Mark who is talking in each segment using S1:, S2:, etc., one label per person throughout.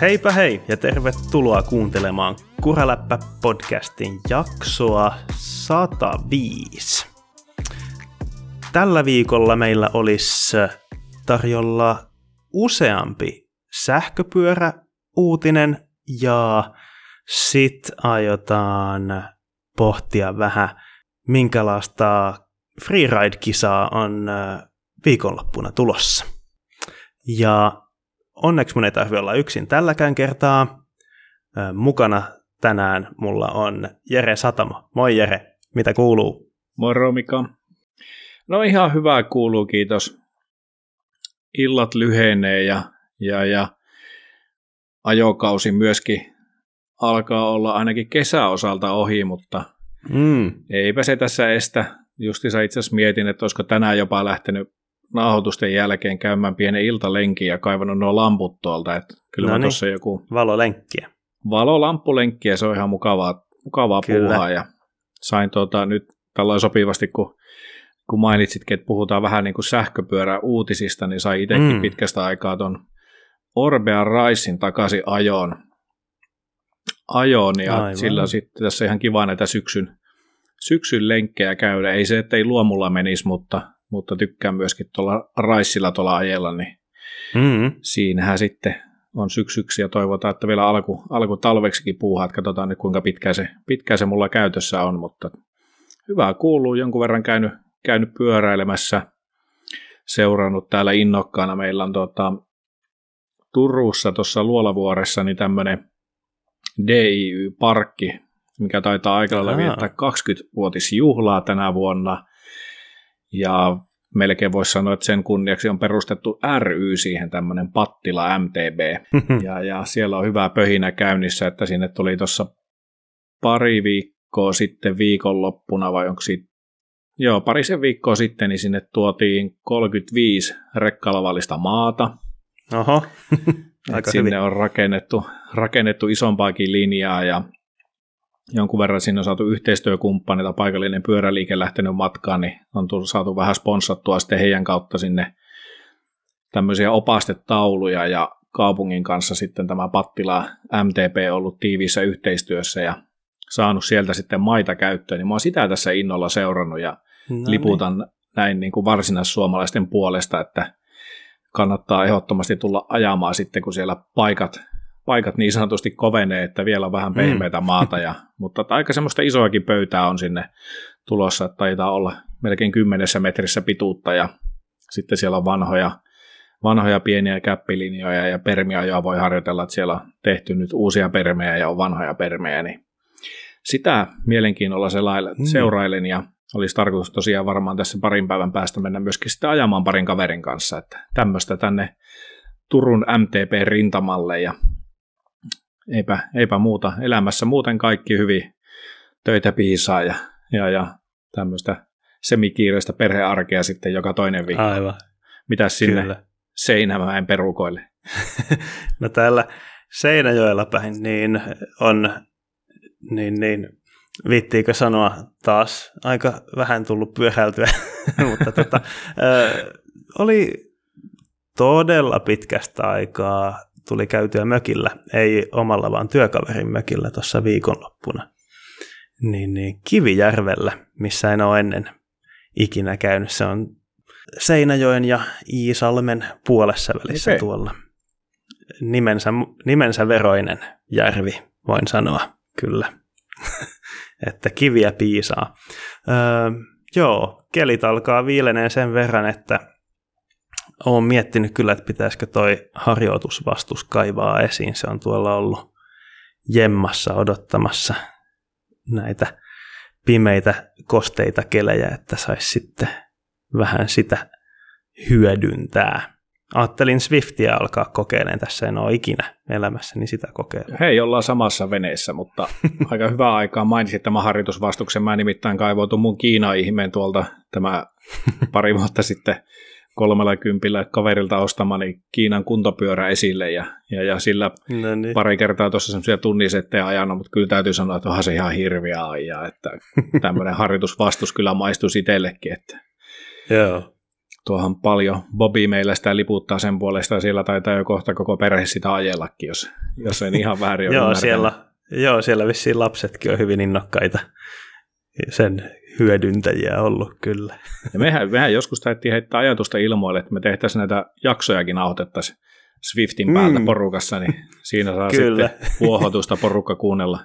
S1: Heipä hei ja tervetuloa kuuntelemaan Kuraläppä-podcastin jaksoa 105. Tällä viikolla meillä olisi tarjolla useampi sähköpyörä uutinen ja sit aiotaan pohtia vähän, minkälaista freeride-kisaa on viikonloppuna tulossa. Ja onneksi mun ei tarvitse olla yksin tälläkään kertaa. Mukana tänään mulla on Jere Satamo. Moi Jere, mitä kuuluu?
S2: Moro Mika. No ihan hyvää kuuluu, kiitos. Illat lyhenee ja, ja, ja ajokausi myöskin alkaa olla ainakin kesäosalta ohi, mutta mm. eipä se tässä estä. Justissa itse asiassa mietin, että olisiko tänään jopa lähtenyt nauhoitusten jälkeen käymään pienen iltalenkin ja kaivannut nuo lamput tuolta. Että kyllä no niin. joku...
S1: Valolenkkiä.
S2: Valolamppulenkkiä, se on ihan mukavaa, mukavaa puuhaa. Ja sain tuota, nyt tällainen sopivasti, kun, kun mainitsitkin, että puhutaan vähän niin kuin sähköpyörä uutisista, niin sai itsekin mm. pitkästä aikaa tuon Orbea Ricein takaisin ajoon. ajoon ja Aivan. sillä sitten tässä ihan kiva näitä syksyn, syksyn lenkkejä käydä. Ei se, että ei luomulla menisi, mutta mutta tykkään myöskin tuolla raissilla tuolla ajella, niin mm-hmm. siinähän sitten on syksyksi ja toivotaan, että vielä alku, alku talveksikin puuhaa, katsotaan nyt kuinka pitkään se, pitkään se mulla käytössä on, mutta hyvää kuuluu, jonkun verran käynyt, käynyt pyöräilemässä, seurannut täällä innokkaana, meillä on tuota, Turussa tuossa Luolavuoressa niin tämmöinen DIY-parkki, mikä taitaa aika lailla viettää 20-vuotisjuhlaa tänä vuonna – ja melkein voisi sanoa, että sen kunniaksi on perustettu ry siihen tämmöinen Pattila MTB. ja, ja siellä on hyvää pöhinä käynnissä, että sinne tuli tuossa pari viikkoa sitten viikonloppuna, vai onko siitä Joo, parisen viikkoa sitten niin sinne tuotiin 35 rekkalavallista maata.
S1: Oho,
S2: aika sinne hyvin. on rakennettu, rakennettu isompaakin linjaa ja jonkun verran sinne on saatu yhteistyökumppaneita, paikallinen pyöräliike lähtenyt matkaan, niin on tullut, saatu vähän sponsattua sitten heidän kautta sinne tämmöisiä opastetauluja ja kaupungin kanssa sitten tämä Pattila MTP on ollut tiiviissä yhteistyössä ja saanut sieltä sitten maita käyttöön, niin mä oon sitä tässä innolla seurannut ja no niin. liputan näin niin kuin varsinais-suomalaisten puolesta, että kannattaa ehdottomasti tulla ajamaan sitten, kun siellä paikat paikat niin sanotusti kovenee, että vielä on vähän mm. pehmeitä mm. maata, ja, mutta aika semmoista isoakin pöytää on sinne tulossa, että taitaa olla melkein kymmenessä metrissä pituutta, ja sitten siellä on vanhoja, vanhoja pieniä käppilinjoja ja permiajoja voi harjoitella, että siellä on tehty nyt uusia permejä ja on vanhoja permejä, niin sitä mielenkiinnolla selaile, mm. seurailen ja olisi tarkoitus tosiaan varmaan tässä parin päivän päästä mennä myöskin sitten ajamaan parin kaverin kanssa, että tämmöistä tänne Turun MTP-rintamalle ja eipä, eipä muuta. Elämässä muuten kaikki hyvin töitä piisaa ja, ja, ja tämmöistä semikiireistä perhearkea sitten joka toinen viikko.
S1: Aivan.
S2: Mitäs sinne Kyllä. Seinämäen perukoille?
S1: no täällä Seinäjoella päin niin on, niin, niin viittiinkö sanoa taas, aika vähän tullut pyöräiltyä, mutta tota, ö, oli todella pitkästä aikaa tuli käytyä mökillä, ei omalla vaan työkaverin mökillä tuossa viikonloppuna. Niin, niin Kivijärvellä, missä en ole ennen ikinä käynyt. Se on Seinäjoen ja Iisalmen puolessa välissä okay. tuolla. Nimensä, nimensä veroinen järvi, voin sanoa, kyllä. että kiviä piisaa. Öö, joo, kelit alkaa viileneen sen verran, että olen miettinyt kyllä, että pitäisikö toi harjoitusvastus kaivaa esiin. Se on tuolla ollut jemmassa odottamassa näitä pimeitä kosteita kelejä, että saisi sitten vähän sitä hyödyntää. Ajattelin Swiftia alkaa kokeilemaan tässä, en ole ikinä elämässäni sitä kokeilla.
S2: Hei, ollaan samassa veneessä, mutta aika hyvää aikaa mainitsit tämän harjoitusvastuksen. Mä nimittäin kaivoitun mun Kiina-ihmeen tuolta tämä pari vuotta sitten kolmella kympillä kaverilta ostamani Kiinan kuntopyörä esille ja, ja, ja sillä no niin. pari kertaa tuossa semmoisia tunnisettejä ajanut, mutta kyllä täytyy sanoa, että onhan se ihan hirviä ajaa, että tämmöinen harjoitusvastus kyllä maistuu itsellekin. Että
S1: Joo.
S2: tuohan paljon. Bobby meillä sitä liputtaa sen puolesta ja siellä taitaa jo kohta koko perhe sitä ajellakin, jos, jos en ihan väärin
S1: Joo, siellä, joo, siellä vissiin lapsetkin on hyvin innokkaita sen hyödyntäjiä ollut kyllä.
S2: Ja mehän, mehän joskus taidettiin heittää ajatusta ilmoille, että me tehtäisiin näitä jaksojakin nauhoitettaisiin Swiftin päältä mm. porukassa, niin siinä saa Kyllä. sitten huohotusta porukka kuunnella.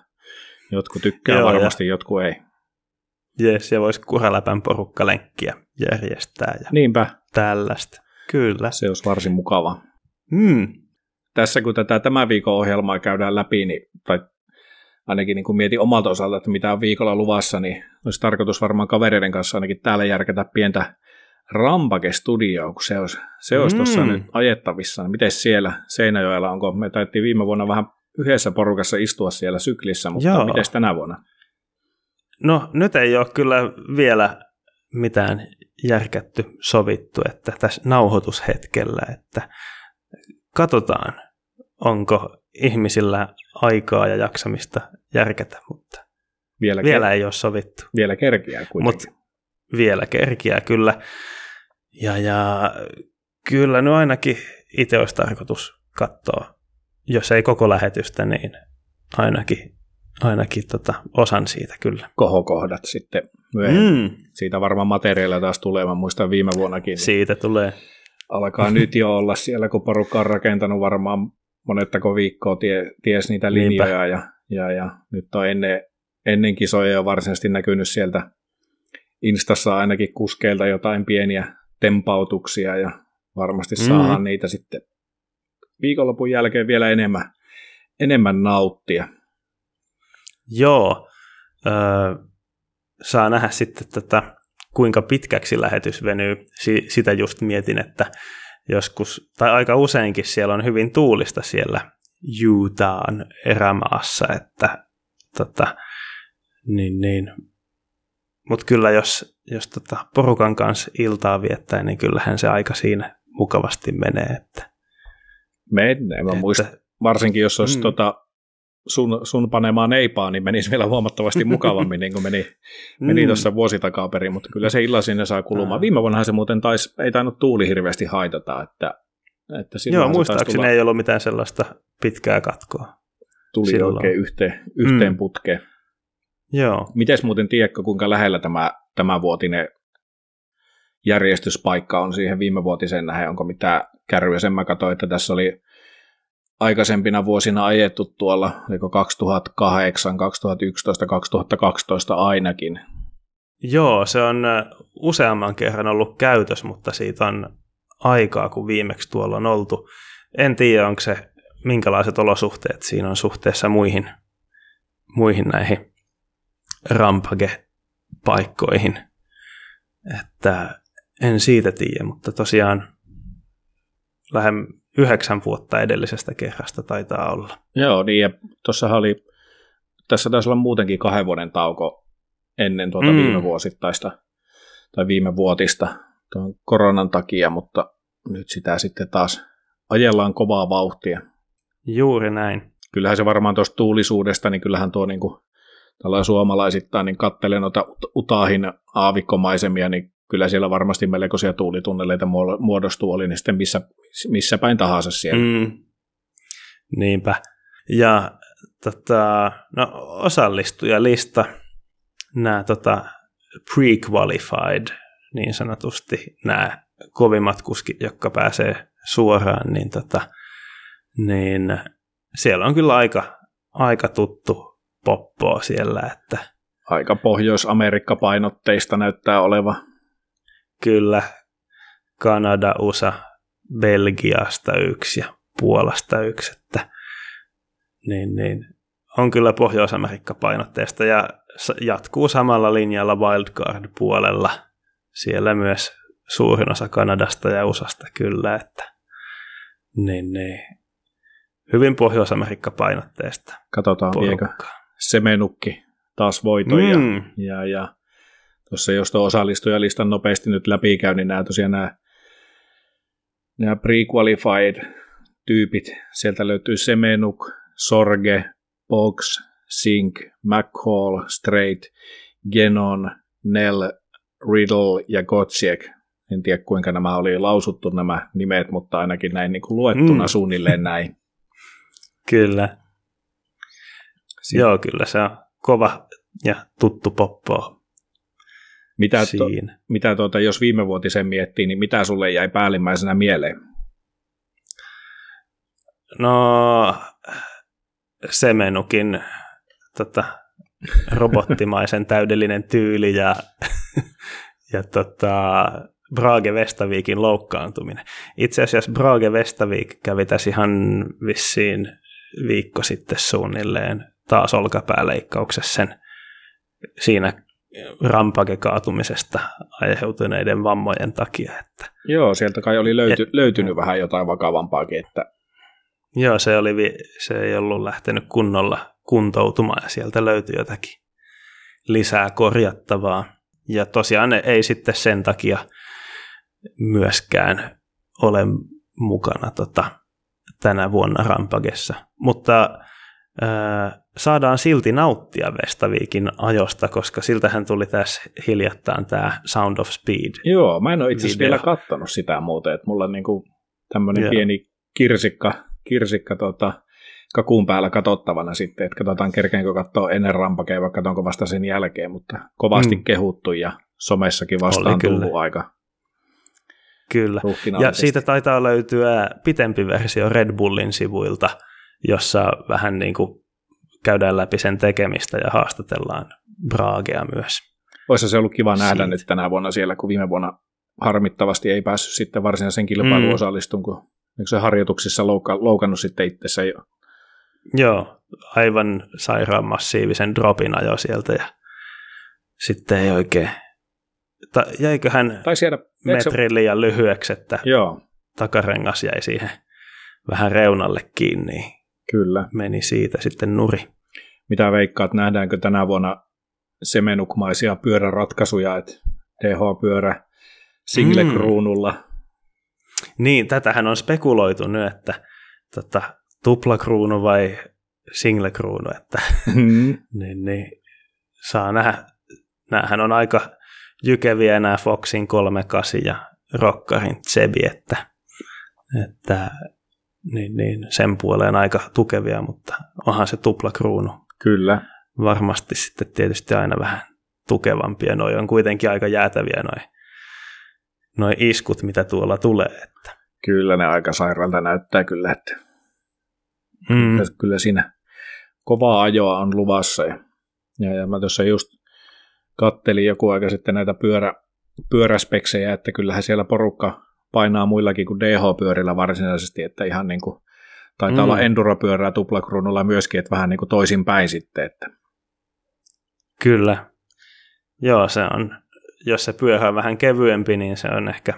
S2: Jotkut tykkää Joo, varmasti, ja... jotkut ei.
S1: Jes, ja voisi Kuraläpän lenkkiä järjestää. Ja
S2: Niinpä.
S1: Tällaista. Kyllä.
S2: Se olisi varsin mukava.
S1: Mm.
S2: Tässä kun tätä tämän viikon ohjelmaa käydään läpi, niin, tai ainakin niin kun mietin omalta osalta, että mitä on viikolla luvassa, niin olisi tarkoitus varmaan kavereiden kanssa ainakin täällä järkätä pientä Rampake-studioa, kun se olisi, se olisi mm. tuossa nyt ajettavissa. Miten siellä Seinäjoella, onko me taittiin viime vuonna vähän yhdessä porukassa istua siellä syklissä, mutta miten tänä vuonna?
S1: No nyt ei ole kyllä vielä mitään järkätty sovittu, että tässä nauhoitushetkellä, että katsotaan, onko ihmisillä aikaa ja jaksamista järkätä, mutta vielä, vielä ker- ei ole sovittu.
S2: Vielä kerkiää kuitenkin. Mut
S1: vielä kerkiää kyllä. Ja, ja kyllä nyt ainakin itse olisi tarkoitus katsoa, jos ei koko lähetystä, niin ainakin, ainakin tota, osan siitä kyllä.
S2: Kohokohdat sitten myöhemmin. Mm. Siitä varmaan materiaalia taas tulee, mä muistan viime vuonnakin. Niin
S1: siitä tulee.
S2: Alkaa nyt jo olla siellä, kun porukka on rakentanut varmaan monettako viikkoa tie, ties niitä linjoja ja, ja, ja, nyt on ennen, ennen kisoja jo varsinaisesti näkynyt sieltä Instassa ainakin kuskeilta jotain pieniä tempautuksia ja varmasti mm. saadaan niitä sitten viikonlopun jälkeen vielä enemmän, enemmän nauttia.
S1: Joo, öö, saa nähdä sitten tätä, kuinka pitkäksi lähetys venyy. Si- sitä just mietin, että joskus, tai aika useinkin siellä on hyvin tuulista siellä Utahn erämaassa, että tota, niin, niin, mutta kyllä jos, jos tota porukan kanssa iltaa viettää, niin kyllähän se aika siinä mukavasti menee. Että,
S2: menee, mä että, muistan, varsinkin jos olisi mm. tota, sun, sun panemaan neipaa, niin menisi vielä huomattavasti mukavammin, niin kuin meni, meni mm. tuossa vuosi takaperin, mutta kyllä se illa sinne saa kulumaan. Viime vuonna se muuten taisi, ei tainnut tuuli hirveästi haitata, että,
S1: että Joo, muistaakseni tulla, ei ollut mitään sellaista pitkää katkoa.
S2: Tuli silloin. oikein yhteen, yhteen mm. putkeen.
S1: Joo.
S2: Mites muuten tiedätkö, kuinka lähellä tämä, tämä vuotinen järjestyspaikka on siihen viime vuotiseen nähden? Onko mitään kärryä? Sen mä katsoin, että tässä oli aikaisempina vuosina ajettu tuolla, oliko 2008, 2011, 2012 ainakin.
S1: Joo, se on useamman kerran ollut käytös, mutta siitä on aikaa, kun viimeksi tuolla on oltu. En tiedä, onko se, minkälaiset olosuhteet siinä on suhteessa muihin, muihin näihin rampage-paikkoihin. Että en siitä tiedä, mutta tosiaan lähden yhdeksän vuotta edellisestä kerrasta taitaa olla.
S2: Joo, niin ja tuossa oli, tässä taisi olla muutenkin kahden vuoden tauko ennen tuota mm. viime vuosittaista tai viime vuotista tuon koronan takia, mutta nyt sitä sitten taas ajellaan kovaa vauhtia.
S1: Juuri näin.
S2: Kyllähän se varmaan tuosta tuulisuudesta, niin kyllähän tuo niin kuin tällä suomalaisittain, niin katselen noita Utahin aavikkomaisemia, niin kyllä siellä varmasti melkoisia tuulitunneleita muodostuu, oli ne sitten missä, missä päin tahansa siellä. Mm.
S1: Niinpä. Ja tota, no, osallistujalista, nämä tota, pre-qualified, niin sanotusti, nämä kovimmat kuskit, jotka pääsee suoraan, niin, tota, niin siellä on kyllä aika, aika tuttu poppoa siellä. Että
S2: Aika Pohjois-Amerikka-painotteista näyttää oleva.
S1: Kyllä, Kanada, USA, Belgiasta yksi ja Puolasta yksi, että niin, niin, on kyllä Pohjois-Amerikka-painotteista ja jatkuu samalla linjalla wildcard-puolella. Siellä myös suurin osa Kanadasta ja USAsta kyllä, että niin, niin. hyvin Pohjois-Amerikka-painotteista.
S2: Katsotaan viekö Semenukki taas voitoja. Mm. Ja, ja tuossa jos tuo osallistujalistan nopeasti nyt läpi käy, niin nämä tosiaan nämä, nämä pre-qualified tyypit, sieltä löytyy Semenuk, Sorge, Box, Sink, McCall, Straight, Genon, Nell, Riddle ja Gotsiek. En tiedä kuinka nämä oli lausuttu nämä nimet, mutta ainakin näin niin kuin luettuna mm. suunnilleen näin.
S1: Kyllä. Siin. Joo, kyllä se on kova ja tuttu poppo.
S2: Mitä, to, mitä tuota, jos viime vuotisen miettii, niin mitä sulle jäi päällimmäisenä mieleen?
S1: No, Semenukin tota, robottimaisen täydellinen tyyli ja, ja tota, Brage Vestavikin loukkaantuminen. Itse asiassa Brage Vestavik kävi tässä ihan vissiin viikko sitten suunnilleen taas olkapääleikkauksessa sen siinä rampage-kaatumisesta aiheutuneiden vammojen takia. Että,
S2: Joo, sieltä kai oli löyty, et, löytynyt vähän jotain vakavampaakin. Että...
S1: Joo, se, oli, se ei ollut lähtenyt kunnolla kuntoutumaan ja sieltä löytyi jotakin lisää korjattavaa. Ja tosiaan ei sitten sen takia myöskään ole mukana tota, tänä vuonna Rampagessa. Mutta saadaan silti nauttia Vestaviikin ajosta, koska siltähän tuli tässä hiljattain tämä Sound of Speed.
S2: Joo, mä en ole itse asiassa vielä katsonut sitä muuten, että mulla on niinku tämmöinen pieni kirsikka, kirsikka tota, kakuun päällä katsottavana sitten, että katsotaan kerkeenkö katsoa ennen rampakea, vaikka katsonko vasta sen jälkeen, mutta kovasti mm. kehuttu ja somessakin vastaan tullut aika
S1: Kyllä, ja siitä taitaa löytyä pitempi versio Red Bullin sivuilta, jossa vähän niin kuin käydään läpi sen tekemistä ja haastatellaan Bragea myös.
S2: Olisi se ollut kiva nähdä Siitä. nyt tänä vuonna siellä, kun viime vuonna harmittavasti ei päässyt sitten varsinaisen kilpailuun mm. osallistumaan, kun se harjoituksissa louka, loukannut sitten itsensä jo.
S1: Joo, aivan sairaan massiivisen dropin ajo sieltä ja sitten ei oikein, ta, jäiköhän tai siellä, metri se... liian lyhyeksi, että Joo. takarengas jäi siihen vähän reunalle kiinni.
S2: Kyllä.
S1: Meni siitä sitten nuri.
S2: Mitä veikkaat, nähdäänkö tänä vuonna semenukmaisia pyöräratkaisuja, että DH-pyörä single-kruunulla? Mm.
S1: Niin, tätähän on spekuloitu nyt, että tota, tuplakruunu vai single-kruunu, että mm. niin, niin, saa nähdä. Nämähän on aika jykeviä nämä Foxin 38 ja Rockarin Zebi, että, että niin, niin, sen puoleen aika tukevia, mutta onhan se tuplakruunu.
S2: Kyllä.
S1: Varmasti sitten tietysti aina vähän tukevampia. Noi on kuitenkin aika jäätäviä noin noi iskut, mitä tuolla tulee. Että.
S2: Kyllä ne aika sairaalta näyttää kyllä, että mm. kyllä siinä kovaa ajoa on luvassa. Ja, ja, ja mä tuossa just kattelin joku aika sitten näitä pyörä, pyöräspeksejä, että kyllähän siellä porukka painaa muillakin kuin DH-pyörillä varsinaisesti, että ihan niin kuin, taitaa mm. olla enduropyörää tuplakruunulla myöskin, että vähän niin kuin toisinpäin sitten. Että.
S1: Kyllä. Joo, se on, jos se pyörä on vähän kevyempi, niin se on ehkä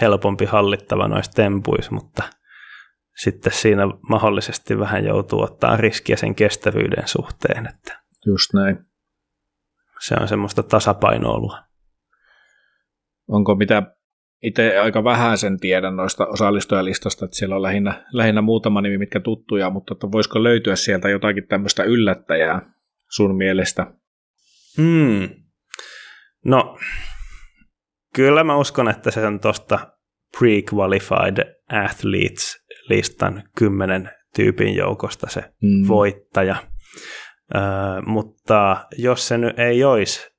S1: helpompi hallittava noissa tempuissa, mutta sitten siinä mahdollisesti vähän joutuu ottaa riskiä sen kestävyyden suhteen. Että
S2: Just näin.
S1: Se on semmoista tasapainoilua.
S2: Onko mitä itse aika vähän sen tiedän noista osallistujalistasta, että siellä on lähinnä, lähinnä muutama nimi, mitkä tuttuja, mutta että voisiko löytyä sieltä jotakin tämmöistä yllättäjää sun mielestä?
S1: Hmm. No, kyllä mä uskon, että se on tuosta pre-qualified athletes-listan kymmenen tyypin joukosta se hmm. voittaja. Ö, mutta jos se nyt ei olisi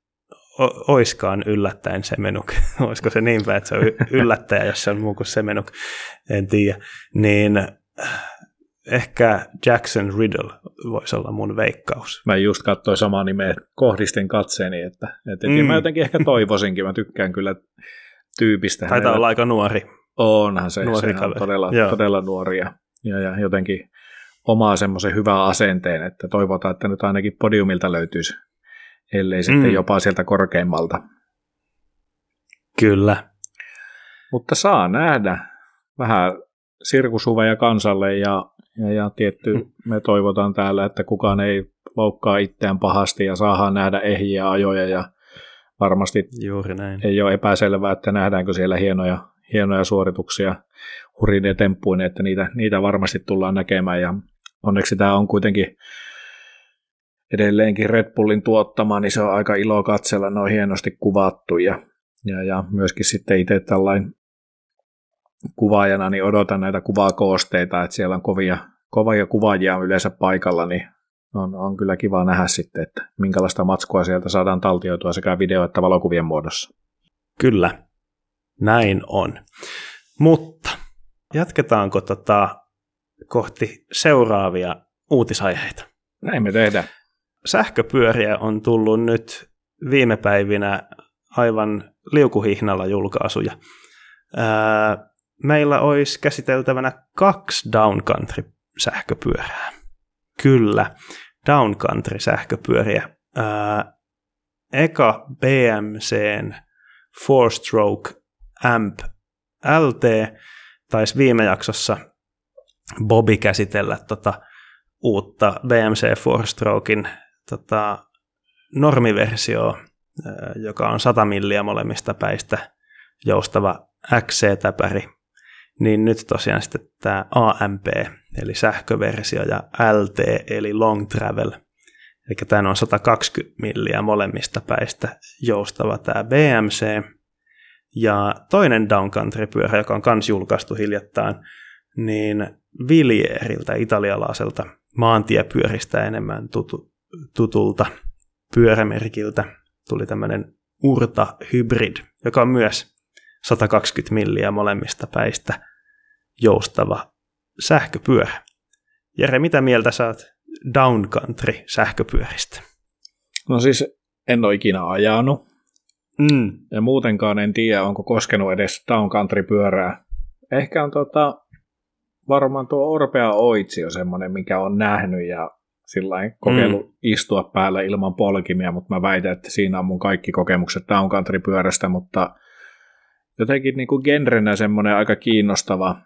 S1: oiskaan yllättäen Semenuk, olisiko se niin päin, että se on yllättäjä, jos se on muu kuin Semenuk, en tiedä, niin äh, ehkä Jackson Riddle voisi olla mun veikkaus.
S2: Mä just katsoin samaa nimeä, kohdisten katseeni, että, että mm. mä jotenkin ehkä toivoisinkin, mä tykkään kyllä tyypistä.
S1: Taitaa hänellä. olla aika nuori.
S2: Onhan se, nuori se on todella, todella nuori ja, ja, ja jotenkin omaa semmoisen hyvän asenteen, että toivotaan, että nyt ainakin podiumilta löytyisi ellei sitten mm. jopa sieltä korkeimmalta.
S1: Kyllä.
S2: Mutta saa nähdä vähän sirkusuveja kansalle ja, ja, ja tietty mm. me toivotaan täällä, että kukaan ei loukkaa itseään pahasti ja saadaan nähdä ehjiä ajoja ja varmasti
S1: Juuri näin.
S2: ei ole epäselvää, että nähdäänkö siellä hienoja, hienoja suorituksia hurine temppuin, että niitä, niitä varmasti tullaan näkemään ja onneksi tämä on kuitenkin edelleenkin Red Bullin tuottama, niin se on aika ilo katsella, ne on hienosti kuvattu ja Ja, ja myöskin sitten itse tällainen kuvaajana, niin odotan näitä kuvakoosteita, että siellä on kovia, kovia kuvaajia yleensä paikalla, niin on, on kyllä kiva nähdä sitten, että minkälaista matskua sieltä saadaan taltioitua sekä video- että valokuvien muodossa.
S1: Kyllä, näin on. Mutta jatketaanko tota kohti seuraavia uutisaiheita?
S2: Näin me tehdään.
S1: Sähköpyöriä on tullut nyt viime päivinä aivan liukuhihnalla julkaisuja. Meillä olisi käsiteltävänä kaksi downcountry-sähköpyörää. Kyllä, downcountry-sähköpyöriä. Ää, eka BMCn four-stroke AMP LT taisi viime jaksossa Bobby käsitellä tota uutta BMC Four-strokein tota, normiversio, joka on 100 milliä molemmista päistä joustava XC-täpäri, niin nyt tosiaan sitten tämä AMP, eli sähköversio, ja LT, eli Long Travel, eli tämä on 120 milliä molemmista päistä joustava tämä BMC, ja toinen downcountry-pyörä, joka on myös julkaistu hiljattain, niin Viljeriltä, italialaiselta maantiepyöristä enemmän tutu, tutulta pyörämerkiltä tuli tämmöinen Urta Hybrid, joka on myös 120 milliä molemmista päistä joustava sähköpyörä. Jere, mitä mieltä saat downcountry sähköpyöristä?
S2: No siis en ole ikinä ajanut. Mm. Ja muutenkaan en tiedä, onko koskenut edes downcountry-pyörää. Ehkä on tota, varmaan tuo Orpea Oitsi on semmoinen, mikä on nähnyt ja sillä kokeillut mm. istua päällä ilman polkimia, mutta mä väitän, että siinä on mun kaikki kokemukset downcountry-pyörästä, mutta jotenkin niin kuin genrenä semmoinen aika kiinnostava,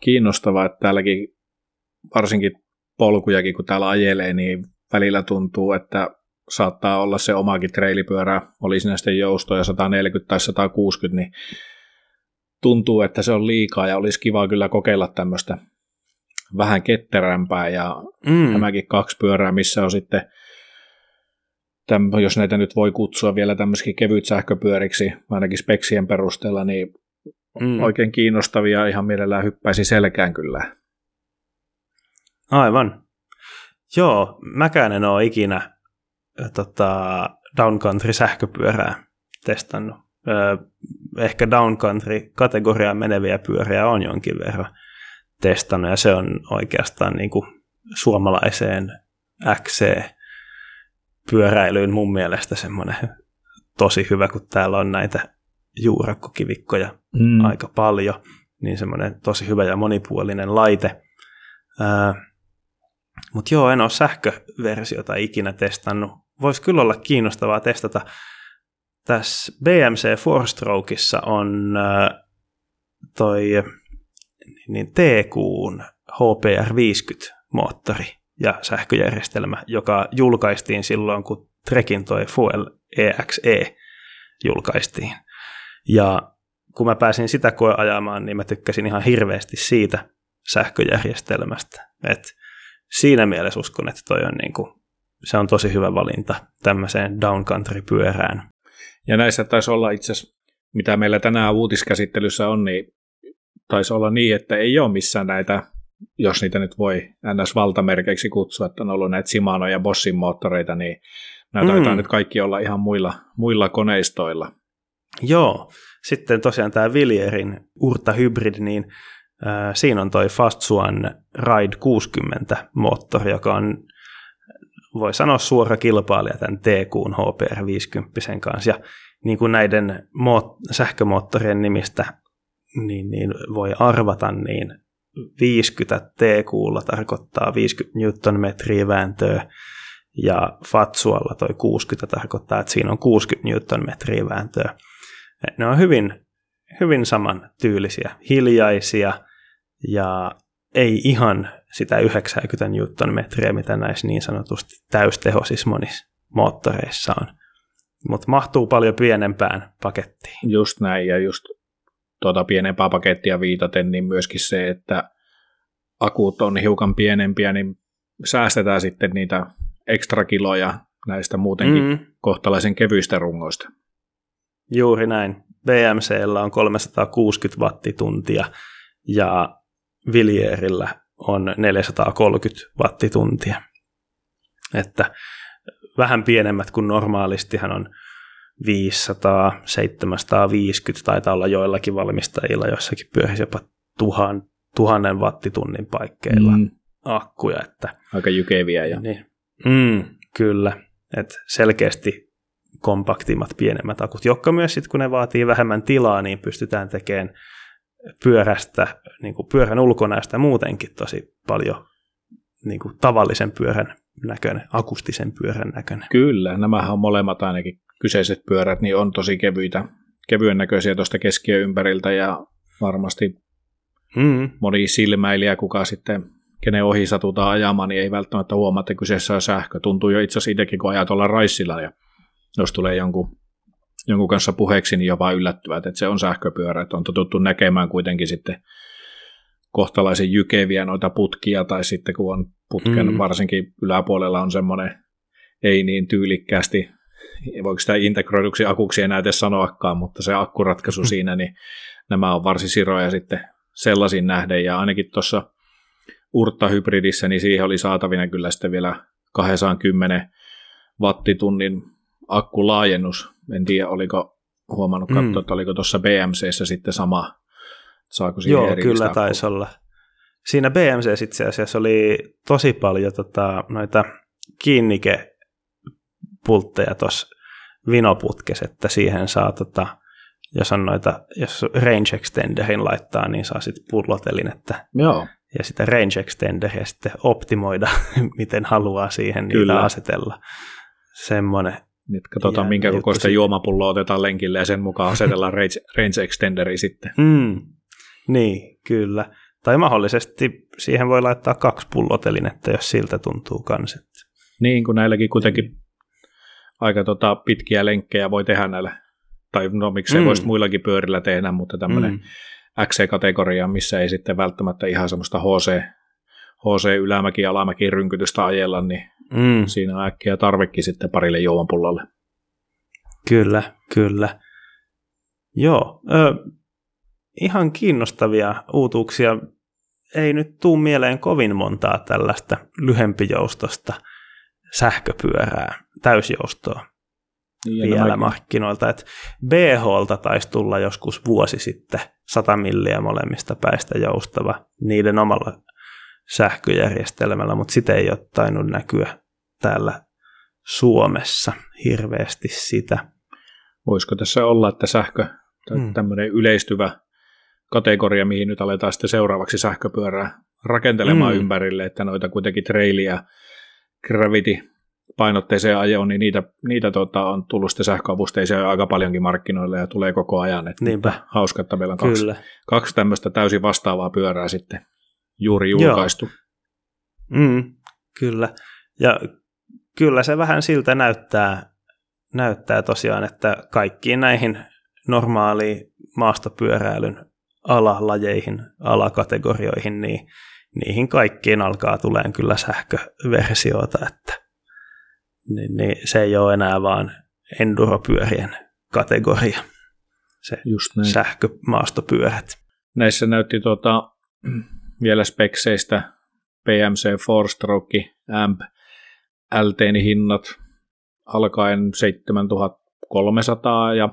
S2: kiinnostava, että täälläkin varsinkin polkujakin, kun täällä ajelee, niin välillä tuntuu, että saattaa olla se omakin treilipyörä, oli siinä sitten joustoja 140 tai 160, niin tuntuu, että se on liikaa ja olisi kiva kyllä kokeilla tämmöistä vähän ketterämpää ja mm. tämäkin kaksi pyörää, missä on sitten, täm, jos näitä nyt voi kutsua vielä tämmöisikin kevyt sähköpyöriksi, ainakin speksien perusteella, niin mm. oikein kiinnostavia ihan mielellään hyppäisi selkään kyllä.
S1: Aivan. Joo, mäkään en ole ikinä tota, downcountry sähköpyörää testannut. Öö, ehkä downcountry-kategoriaan meneviä pyöriä on jonkin verran testannut, ja se on oikeastaan niin kuin suomalaiseen XC-pyöräilyyn mun mielestä semmoinen tosi hyvä, kun täällä on näitä juurakkokivikkoja mm. aika paljon, niin semmoinen tosi hyvä ja monipuolinen laite. Mutta joo, en ole sähköversiota ikinä testannut. Voisi kyllä olla kiinnostavaa testata tässä BMC Four-strokeissa on äh, toi niin TQn HPR50-moottori ja sähköjärjestelmä, joka julkaistiin silloin, kun Trekin toi Fuel EXE e julkaistiin. Ja kun mä pääsin sitä koeajamaan, niin mä tykkäsin ihan hirveästi siitä sähköjärjestelmästä. Et siinä mielessä uskon, että toi on niinku, se on tosi hyvä valinta tämmöiseen downcountry-pyörään.
S2: Ja näissä taisi olla itse asiassa, mitä meillä tänään uutiskäsittelyssä on, niin taisi olla niin, että ei ole missään näitä, jos niitä nyt voi NS-valtamerkeiksi kutsua, että on ollut näitä Shimano ja Bossin moottoreita, niin nämä taitaa mm. nyt kaikki olla ihan muilla, muilla koneistoilla.
S1: Joo, sitten tosiaan tämä Viljerin Urta Hybrid, niin äh, siinä on toi Fast Swan Ride 60 moottori, joka on voi sanoa suora kilpailija tämän TQn HPR 50 kanssa. Ja niin kuin näiden moot- sähkömoottorien nimistä niin, niin voi arvata, niin 50 TQlla tarkoittaa 50 newtonmetriä vääntöä, ja Fatsualla toi 60 tarkoittaa, että siinä on 60 newtonmetriä vääntöä. Ne on hyvin, hyvin saman tyylisiä, hiljaisia ja ei ihan sitä 90 newtonmetriä, mitä näissä niin sanotusti täystehoisissa monissa moottoreissa on. Mutta mahtuu paljon pienempään pakettiin.
S2: Just näin, ja just tuota pienempää pakettia viitaten, niin myöskin se, että akut on hiukan pienempiä, niin säästetään sitten niitä ekstra kiloja näistä muutenkin mm. kohtalaisen kevyistä rungoista.
S1: juuri näin. BMCllä on 360 wattituntia ja Vilierillä on 430 wattituntia. Että vähän pienemmät kuin normaalistihan on 500, 750, taitaa olla joillakin valmistajilla, jossakin pyörisi jopa tuhan, tuhannen wattitunnin paikkeilla mm. akkuja. Että,
S2: Aika jykeviä. Ja.
S1: Niin, mm, kyllä, että selkeästi kompaktimmat, pienemmät akut, jotka myös sitten kun ne vaatii vähemmän tilaa, niin pystytään tekemään pyörästä, niin kuin pyörän ulkonäöstä muutenkin tosi paljon niin kuin tavallisen pyörän näköinen, akustisen pyörän näköinen.
S2: Kyllä, nämähän on molemmat ainakin kyseiset pyörät, niin on tosi kevyitä, kevyen näköisiä tuosta keskiöympäriltä ja varmasti mm. moni silmäilijä, kuka sitten kenen ohi satutaan ajamaan, niin ei välttämättä huomaa, että kyseessä on sähkö. Tuntuu jo itse asiassa itsekin, kun ajat olla raissilla ja jos tulee jonkun, jonkun kanssa puheeksi, niin jopa yllättyvät, että se on sähköpyörä. Että on totuttu näkemään kuitenkin sitten kohtalaisen jykeviä noita putkia, tai sitten kun on putken mm. varsinkin yläpuolella on semmoinen ei niin tyylikkäästi, voiko sitä integroiduksi akuksi enää edes sanoakaan, mutta se akkuratkaisu mm. siinä, niin nämä on varsin siroja sitten sellaisiin nähden, ja ainakin tuossa Urta-hybridissä, niin siihen oli saatavina kyllä sitten vielä 210 wattitunnin akkulaajennus. En tiedä, oliko huomannut katsoa, mm. että oliko tuossa BMCssä sitten sama, saako siihen
S1: Joo, kyllä akku? taisi olla. Siinä BMC itse asiassa oli tosi paljon tota, noita kiinnikepultteja tuossa vinoputkessa, että siihen saa, tota, jos on noita, jos range extenderin laittaa, niin saa sitten pullotelin, että
S2: Joo
S1: ja sitä range extenderia sitten optimoida, miten haluaa siihen Kyllä. niitä asetella. Semmoinen.
S2: Nyt katsotaan, minkä kokoista juomapulloa otetaan lenkille ja sen mukaan asetellaan range, range extenderi sitten.
S1: Mm, niin, kyllä. Tai mahdollisesti siihen voi laittaa kaksi pullotelinettä, jos siltä tuntuu kans.
S2: Niin, kun näilläkin kuitenkin aika tota, pitkiä lenkkejä voi tehdä näillä, tai no miksei mm. voisi muillakin pyörillä tehdä, mutta tämmöinen mm XC-kategoriaan, missä ei sitten välttämättä ihan semmoista HC, HC ylämäki alamäki rynkytystä ajella, niin mm. siinä on äkkiä tarvekin sitten parille juomapullalle.
S1: Kyllä, kyllä. Joo, ö, ihan kiinnostavia uutuuksia. Ei nyt tuu mieleen kovin montaa tällaista lyhempijoustosta sähköpyörää, täysjoustoa niin, vielä markkinoilta. Et BHlta taisi tulla joskus vuosi sitten 100 milliä molemmista päistä joustava niiden omalla sähköjärjestelmällä, mutta sitä ei ole tainnut näkyä täällä Suomessa hirveästi sitä.
S2: Voisiko tässä olla, että sähkö, tämmöinen yleistyvä kategoria, mihin nyt aletaan sitten seuraavaksi sähköpyörää rakentelemaan hmm. ympärille, että noita kuitenkin trailiä, gravity painotteiseen ajoon, niin niitä, niitä tota, on tullut sitten sähköavusteisia aika paljonkin markkinoille ja tulee koko ajan. Että
S1: Niinpä.
S2: Hauska, että meillä on kaksi, Kyllä. kaksi tämmöistä täysin vastaavaa pyörää sitten juuri julkaistu.
S1: Mm, kyllä. Ja kyllä se vähän siltä näyttää, näyttää tosiaan, että kaikkiin näihin normaaliin maastopyöräilyn alalajeihin, alakategorioihin, niin niihin kaikkiin alkaa tulemaan kyllä sähköversioita, että niin, niin se ei ole enää vaan enduropyörien kategoria, se Just näin. sähkömaastopyörät.
S2: Näissä näytti tuota, vielä spekseistä PMC Four-stroke AMP LT hinnat alkaen 7300 ja,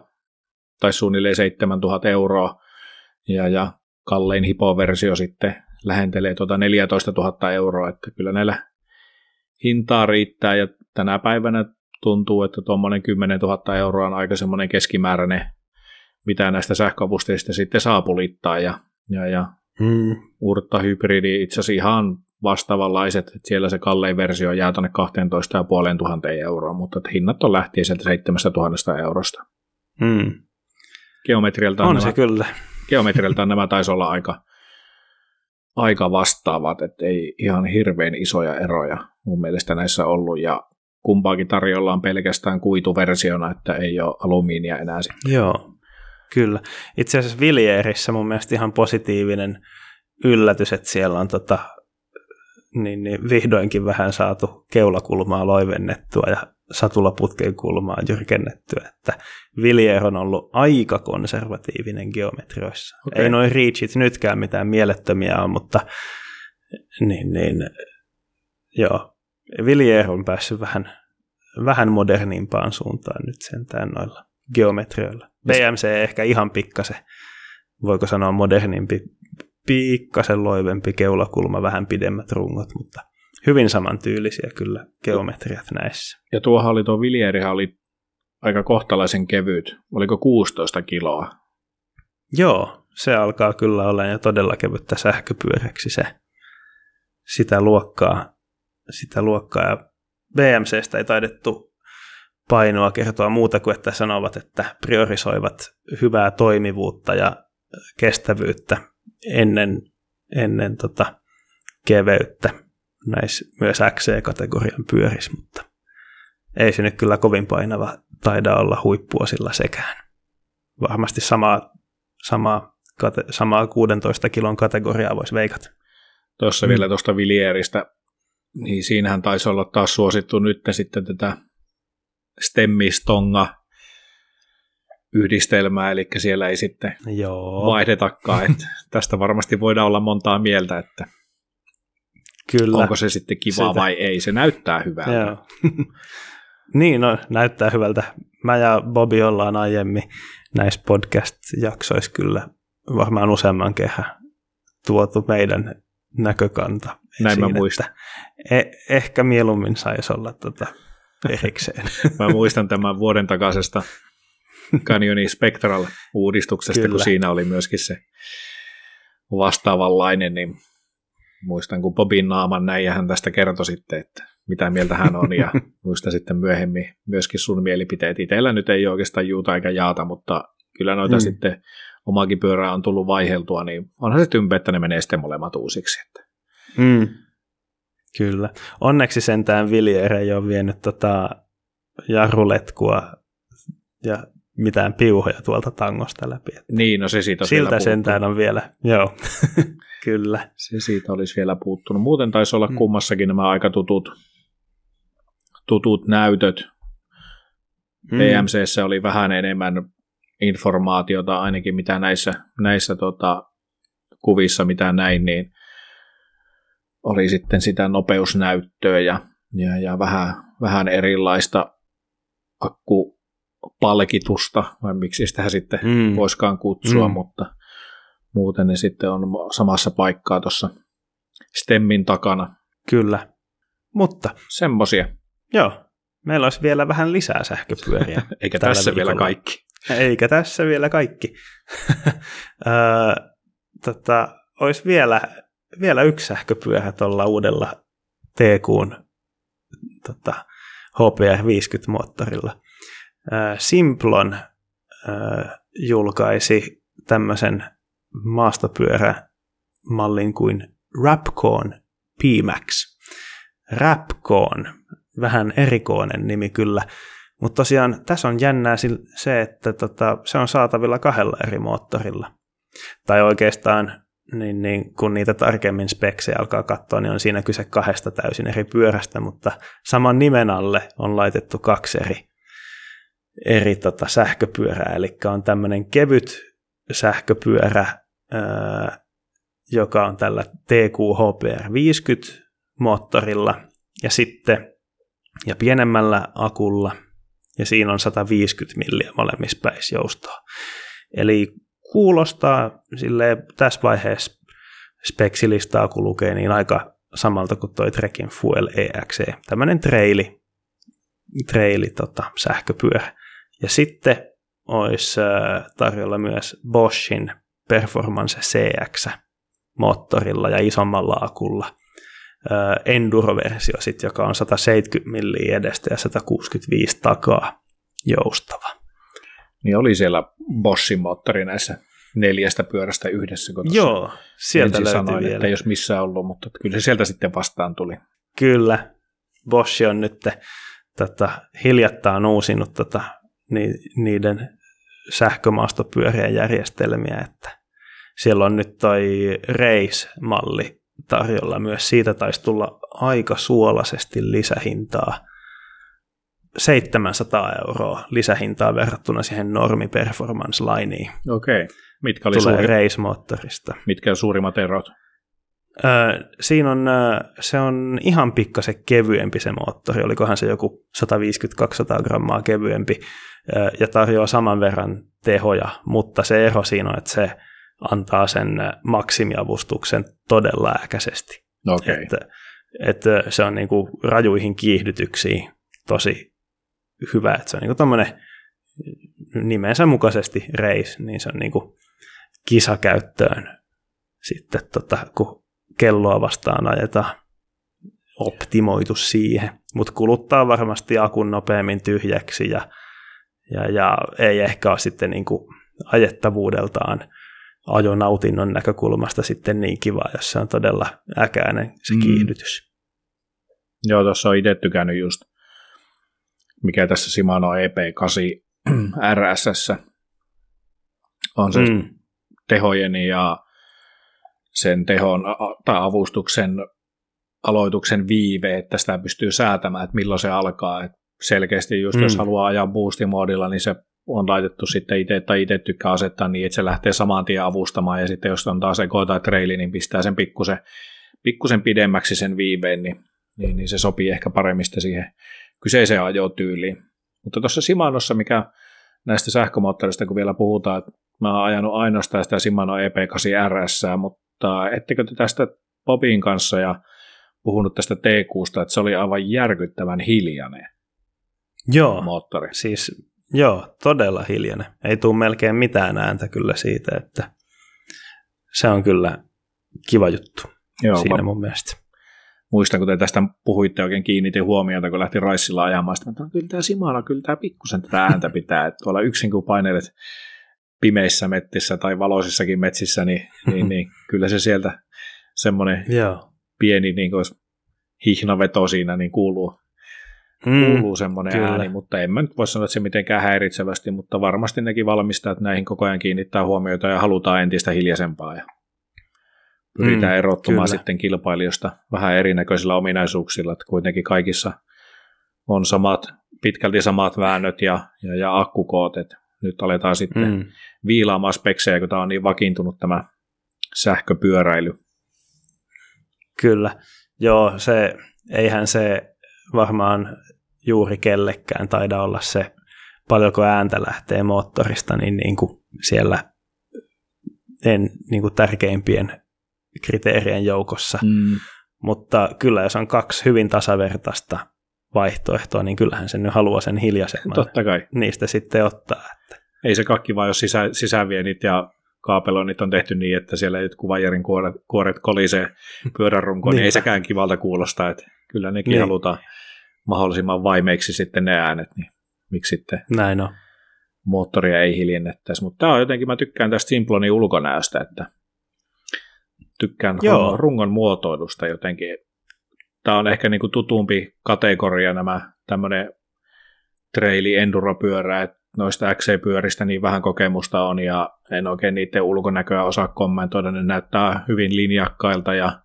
S2: tai suunnilleen 7000 euroa ja, ja kallein hipoversio sitten lähentelee tuota 14 000 euroa, että kyllä näillä hintaa riittää ja tänä päivänä tuntuu, että tuommoinen 10 000 euroa on aika semmoinen keskimääräinen, mitä näistä sähköavusteista sitten saa pulittaa ja, ja, ja hmm. Urta hybridi itse asiassa ihan vastaavanlaiset, että siellä se kallein versio jää tuonne 12 500 euroa, mutta hinnat on lähtien sieltä 7000 eurosta.
S1: Hmm.
S2: Geometrialta
S1: on
S2: nämä,
S1: se kyllä.
S2: Geometrialta nämä taisi olla aika, aika vastaavat, että ei ihan hirveän isoja eroja mun mielestä näissä ollut, ja kumpaakin tarjolla on pelkästään kuituversiona, että ei ole alumiinia enää sitten.
S1: Joo, kyllä. Itse asiassa Viljeerissä mun mielestä ihan positiivinen yllätys, että siellä on tota, niin, niin vihdoinkin vähän saatu keulakulmaa loivennettua ja satulaputken kulmaa jyrkennettyä, että Villier on ollut aika konservatiivinen geometrioissa. Okay. Ei noin reachit nytkään mitään mielettömiä ole, mutta niin, niin, joo, Villier on päässyt vähän, vähän modernimpaan suuntaan nyt sentään noilla geometrioilla. BMC ehkä ihan pikkasen, voiko sanoa modernimpi, pikkasen loivempi keulakulma, vähän pidemmät rungot, mutta hyvin samantyylisiä kyllä geometriat näissä.
S2: Ja tuohan oli tuo Villierihan oli aika kohtalaisen kevyt. Oliko 16 kiloa?
S1: Joo, se alkaa kyllä olla jo todella kevyttä sähköpyöräksi se sitä luokkaa. Sitä luokkaa. Ja BMCstä ei taidettu painoa kertoa muuta kuin, että sanovat, että priorisoivat hyvää toimivuutta ja kestävyyttä ennen, ennen tota keveyttä näissä myös XC-kategorian pyörissä, mutta ei se nyt kyllä kovin painava taida olla huippuosilla sekään. Varmasti samaa, samaa, kate, samaa 16 kilon kategoriaa voisi veikata.
S2: Tuossa mm. vielä tuosta Vilieristä, niin siinähän taisi olla taas suosittu nyt sitten tätä stemmistonga yhdistelmää, eli siellä ei sitten Joo. vaihdetakaan. Että tästä varmasti voidaan olla montaa mieltä, että Kyllä. onko se sitten kiva Sitä. vai ei. Se näyttää hyvältä. Joo.
S1: niin, no, näyttää hyvältä. Mä ja Bobi ollaan aiemmin näissä podcast-jaksoissa kyllä varmaan useamman kehä tuotu meidän näkökanta
S2: Näin esiin, mä muistan.
S1: E- ehkä mieluummin saisi olla tota erikseen.
S2: mä muistan tämän vuoden takaisesta Canyonin Spectral-uudistuksesta, Kyllä. kun siinä oli myöskin se vastaavanlainen, niin muistan, kun Bobin naaman näin ja hän tästä kertoi sitten, että mitä mieltä hän on, ja muista sitten myöhemmin myöskin sun mielipiteet. Itsellä nyt ei oikeastaan juuta eikä jaata, mutta kyllä noita mm. sitten omakin pyörää on tullut vaiheltua, niin onhan se tympe, että ne menee sitten molemmat uusiksi. Että.
S1: Mm. Kyllä. Onneksi sentään Viljer ei ole vienyt tota jarruletkua ja mitään piuhoja tuolta tangosta läpi.
S2: Niin, no se siitä
S1: Siltä sentään on vielä, joo, kyllä.
S2: Se siitä olisi vielä puuttunut. Muuten taisi olla mm. kummassakin nämä aika tutut, tutut näytöt. Mm. PMCssä oli vähän enemmän informaatiota ainakin mitä näissä, näissä tota, kuvissa, mitä näin, niin oli sitten sitä nopeusnäyttöä ja, ja, ja vähän, vähän erilaista akku, palkitusta, vai miksi sitä sitten mm. voiskaan kutsua, mm. mutta muuten ne sitten on samassa paikkaa tuossa stemmin takana.
S1: Kyllä, mutta
S2: semmosia.
S1: Joo, meillä olisi vielä vähän lisää sähköpyöriä.
S2: Eikä tässä viikolla. vielä kaikki.
S1: Eikä tässä vielä kaikki. öö, tota, olisi vielä, vielä yksi sähköpyörä tuolla uudella TQn tota, HPR 50 moottorilla. Simplon julkaisi tämmöisen maastopyörämallin kuin Rapcon P-Max. Rapcon, vähän erikoinen nimi kyllä, mutta tosiaan tässä on jännää se, että tota, se on saatavilla kahdella eri moottorilla. Tai oikeastaan, niin, niin, kun niitä tarkemmin speksejä alkaa katsoa, niin on siinä kyse kahdesta täysin eri pyörästä, mutta saman nimen alle on laitettu kaksi eri eri tota, sähköpyörää, eli on tämmöinen kevyt sähköpyörä, ää, joka on tällä TQHPR 50 moottorilla ja sitten ja pienemmällä akulla ja siinä on 150 milliä molemmissa päissä joustoa. Eli kuulostaa sille tässä vaiheessa speksilistaa, kun lukee, niin aika samalta kuin toi Trekin Fuel EXE. Tämmöinen treili, treili tota, sähköpyörä. Ja sitten olisi äh, tarjolla myös Boschin Performance CX moottorilla ja isommalla akulla äh, Enduro-versio, sit, joka on 170 milliä edestä ja 165 takaa joustava.
S2: Niin oli siellä Boschin moottori näissä neljästä pyörästä yhdessä. Kun
S1: Joo, sieltä löytyi sanoin, vielä.
S2: Että jos missään ollut, mutta kyllä se sieltä sitten vastaan tuli.
S1: Kyllä, Bosch on nyt tota, hiljattain uusinut tota, niiden sähkömaastopyörien järjestelmiä, että siellä on nyt toi Race-malli tarjolla myös. Siitä taisi tulla aika suolaisesti lisähintaa 700 euroa lisähintaa verrattuna siihen normi performance lineen.
S2: Okei. Mitkä oli
S1: Tulee
S2: suuri, mitkä on suurimmat erot?
S1: Öö, siinä on, se on ihan pikkasen kevyempi se moottori, olikohan se joku 150-200 grammaa kevyempi öö, ja tarjoaa saman verran tehoja, mutta se ero siinä on, että se antaa sen maksimiavustuksen todella äkäisesti.
S2: Okei.
S1: Että, että se on niinku rajuihin kiihdytyksiin tosi hyvä, että se on niinku tommonen nimensä mukaisesti race, niin se on niinku kisakäyttöön sitten, tota, kun kelloa vastaan ajetaan optimoitu siihen, mutta kuluttaa varmasti akun nopeammin tyhjäksi ja, ja, ja ei ehkä ole sitten niinku ajettavuudeltaan ajonautinnon näkökulmasta sitten niin kiva, jos se on todella äkäinen se
S2: Mm.
S1: kiihdytys.
S2: Joo, tuossa on itse tykännyt just, mikä tässä Shimano E EP8 RSS on se mm. Tehojen ja sen tehon tai avustuksen aloituksen viive, että sitä pystyy säätämään, että milloin se alkaa. Et selkeästi just mm. jos haluaa ajaa boostimoodilla, niin se on laitettu sitten itse, tai itse tykkää asettaa niin, että se lähtee saman tien avustamaan, ja sitten jos on taas eko tai traili, niin pistää sen pikkusen, pikkusen pidemmäksi sen viiveen, niin, niin, niin se sopii ehkä paremmin siihen kyseiseen ajotyyliin. Mutta tuossa Shimanossa, mikä näistä sähkömoottorista, kun vielä puhutaan, että mä oon ajanut ainoastaan sitä Shimano EP8 RS, mutta ettekö te tästä Bobin kanssa ja puhunut tästä T6, että se oli aivan järkyttävän hiljainen
S1: Joo,
S2: moottori.
S1: siis joo, todella hiljainen. Ei tule melkein mitään ääntä kyllä siitä, että se on kyllä kiva juttu
S2: Joo,
S1: siinä mun mielestä.
S2: Muistan, kun te tästä puhuitte oikein kiinnitin huomiota, kun lähti Raissilla ajamaan, mä ajattelin, kyllä tämä Simana, kyllä tämä pikkusen tätä ääntä pitää, että tuolla yksin kun painelet pimeissä mettissä tai valoisissakin metsissä, niin, niin, niin kyllä se sieltä semmoinen
S1: Joo.
S2: pieni niin kuin hihnaveto siinä, niin kuuluu,
S1: Mm,
S2: kuuluu semmoinen
S1: kyllä.
S2: ääni, mutta en mä nyt voi sanoa, että se mitenkään häiritsevästi, mutta varmasti nekin valmistajat näihin koko ajan kiinnittää huomiota ja halutaan entistä hiljaisempaa ja pyritään
S1: Mm,
S2: erottumaan
S1: kyllä.
S2: sitten kilpailijoista vähän erinäköisillä ominaisuuksilla, että kuitenkin kaikissa on samat, pitkälti samat väännöt ja, ja, ja akkukoot, että nyt aletaan sitten mm. Viilaamaan speksejä, kun tämä on niin vakiintunut tämä sähköpyöräily.
S1: kyllä. Joo, se, eihän se varmaan juuri kellekään taida olla se, paljonko ääntä lähtee moottorista, niin, niin kuin siellä en niin kuin tärkeimpien kriteerien joukossa.
S2: Mm.
S1: Mutta kyllä jos on kaksi hyvin tasavertaista vaihtoehtoa, niin kyllähän sen nyt haluaa sen hiljaisemman
S2: Totta kai.
S1: niistä sitten ottaa.
S2: Ei se kakki vaan, jos sisä, sisävienit ja kaapeloinnit on tehty niin, että siellä jotkut vajerin kuoret, kuoret kolisee pyörän runkoon, niin ei sekään kivalta kuulosta, että kyllä nekin
S1: Niin.
S2: halutaan mahdollisimman vaimeiksi sitten ne äänet, niin miksi sitten
S1: Näin on.
S2: moottoria ei hiljennettäisi. Mutta tämä on jotenkin, mä tykkään tästä Simplonin ulkonäöstä, että tykkään
S1: Joo.
S2: rungon, muotoilusta jotenkin. Tämä on ehkä niinku tutumpi kategoria nämä tämmöinen traili enduropyörä, että noista XC-pyöristä niin vähän kokemusta on ja en oikein niiden ulkonäköä osaa kommentoida. Ne näyttää hyvin linjakkailta ja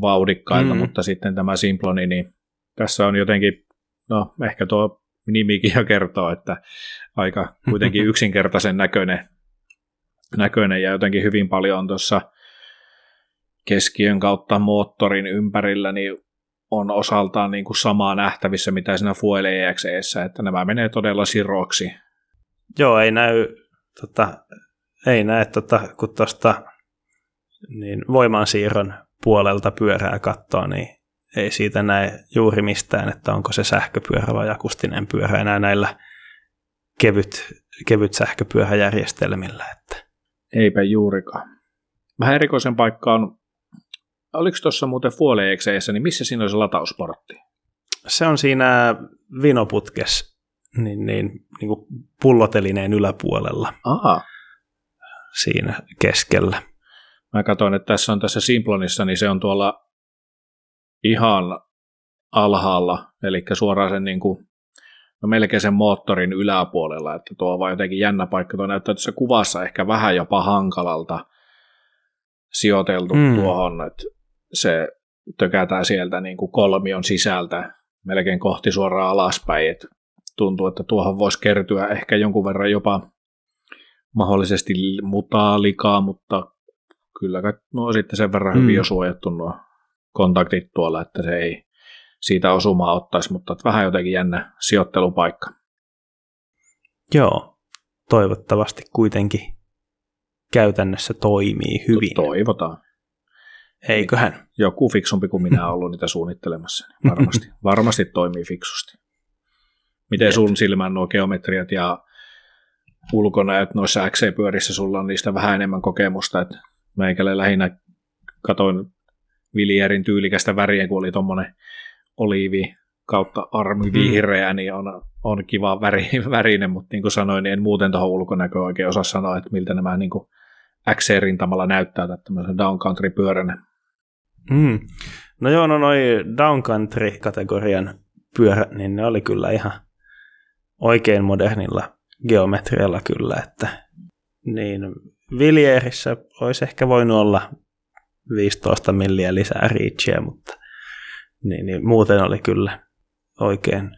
S2: vauhdikkailta,
S1: Mm.
S2: mutta sitten tämä Simploni, niin tässä on jotenkin, no ehkä tuo nimikin jo kertoo, että aika kuitenkin yksinkertaisen näköinen, näköinen ja jotenkin hyvin paljon on tuossa keskiön kautta moottorin ympärillä, niin on osaltaan niin kuin samaa nähtävissä, mitä siinä Fuel EXEssä, että nämä menee todella siroksi.
S1: Joo, ei näy, tota, ei näe, tota, kun tuosta niin voimansiirron puolelta pyörää kattoa, niin ei siitä näe juuri mistään, että onko se sähköpyörä vai akustinen pyörä enää näillä kevyt, kevyt sähköpyöräjärjestelmillä. Että.
S2: Eipä juurikaan. Vähän erikoisen paikka on, oliko tuossa muuten EXEssä, niin missä siinä on se latausportti?
S1: Se on siinä vinoputkes niin, niin, niin kuin pullotelineen yläpuolella
S2: Aha.
S1: siinä keskellä.
S2: Mä katsoin, että tässä on tässä Simplonissa, niin se on tuolla ihan alhaalla, eli suoraan sen niin kuin, no melkein sen moottorin yläpuolella, että tuo on vaan jotenkin jännä paikka. Tuo näyttää tuossa kuvassa ehkä vähän jopa hankalalta sijoiteltu
S1: mm.
S2: tuohon, että se tökätään sieltä niin kuin kolmion sisältä melkein kohti suoraan alaspäin, että tuntuu, että tuohon voisi kertyä ehkä jonkun verran jopa mahdollisesti mutaalikaa, mutta kyllä no sitten sen verran hyvin mm. jo suojattu nuo kontaktit tuolla, että se ei siitä osumaa ottaisi, mutta vähän jotenkin jännä sijoittelupaikka.
S1: Joo, toivottavasti kuitenkin käytännössä toimii hyvin.
S2: Toivotaan.
S1: Eiköhän.
S2: Joku fiksumpi kuin minä ollut niitä suunnittelemassa. Niin varmasti, varmasti toimii fiksusti. Miten Jep. sun silmään nuo geometriat ja ulkonäöt noissa XC-pyörissä, sulla on niistä vähän enemmän kokemusta, että meikälle lähinnä katoin Viljerin tyylikästä väriä, kun oli tuommoinen oliivi kautta armi mm. vihreä, mm. niin on, on kiva väri, värinen, mutta niin kuin sanoin, niin en muuten tuohon ulkonäköön oikein osaa sanoa, että miltä nämä niin kuin XC-rintamalla näyttää tämmöisen downcountry-pyöränä.
S1: Mm. No joo, no noi downcountry-kategorian pyörät, niin ne oli kyllä ihan oikein modernilla geometrialla kyllä, että niin Viljeerissä olisi ehkä voinut olla 15 milliä lisää reachia, mutta niin, niin muuten oli kyllä oikein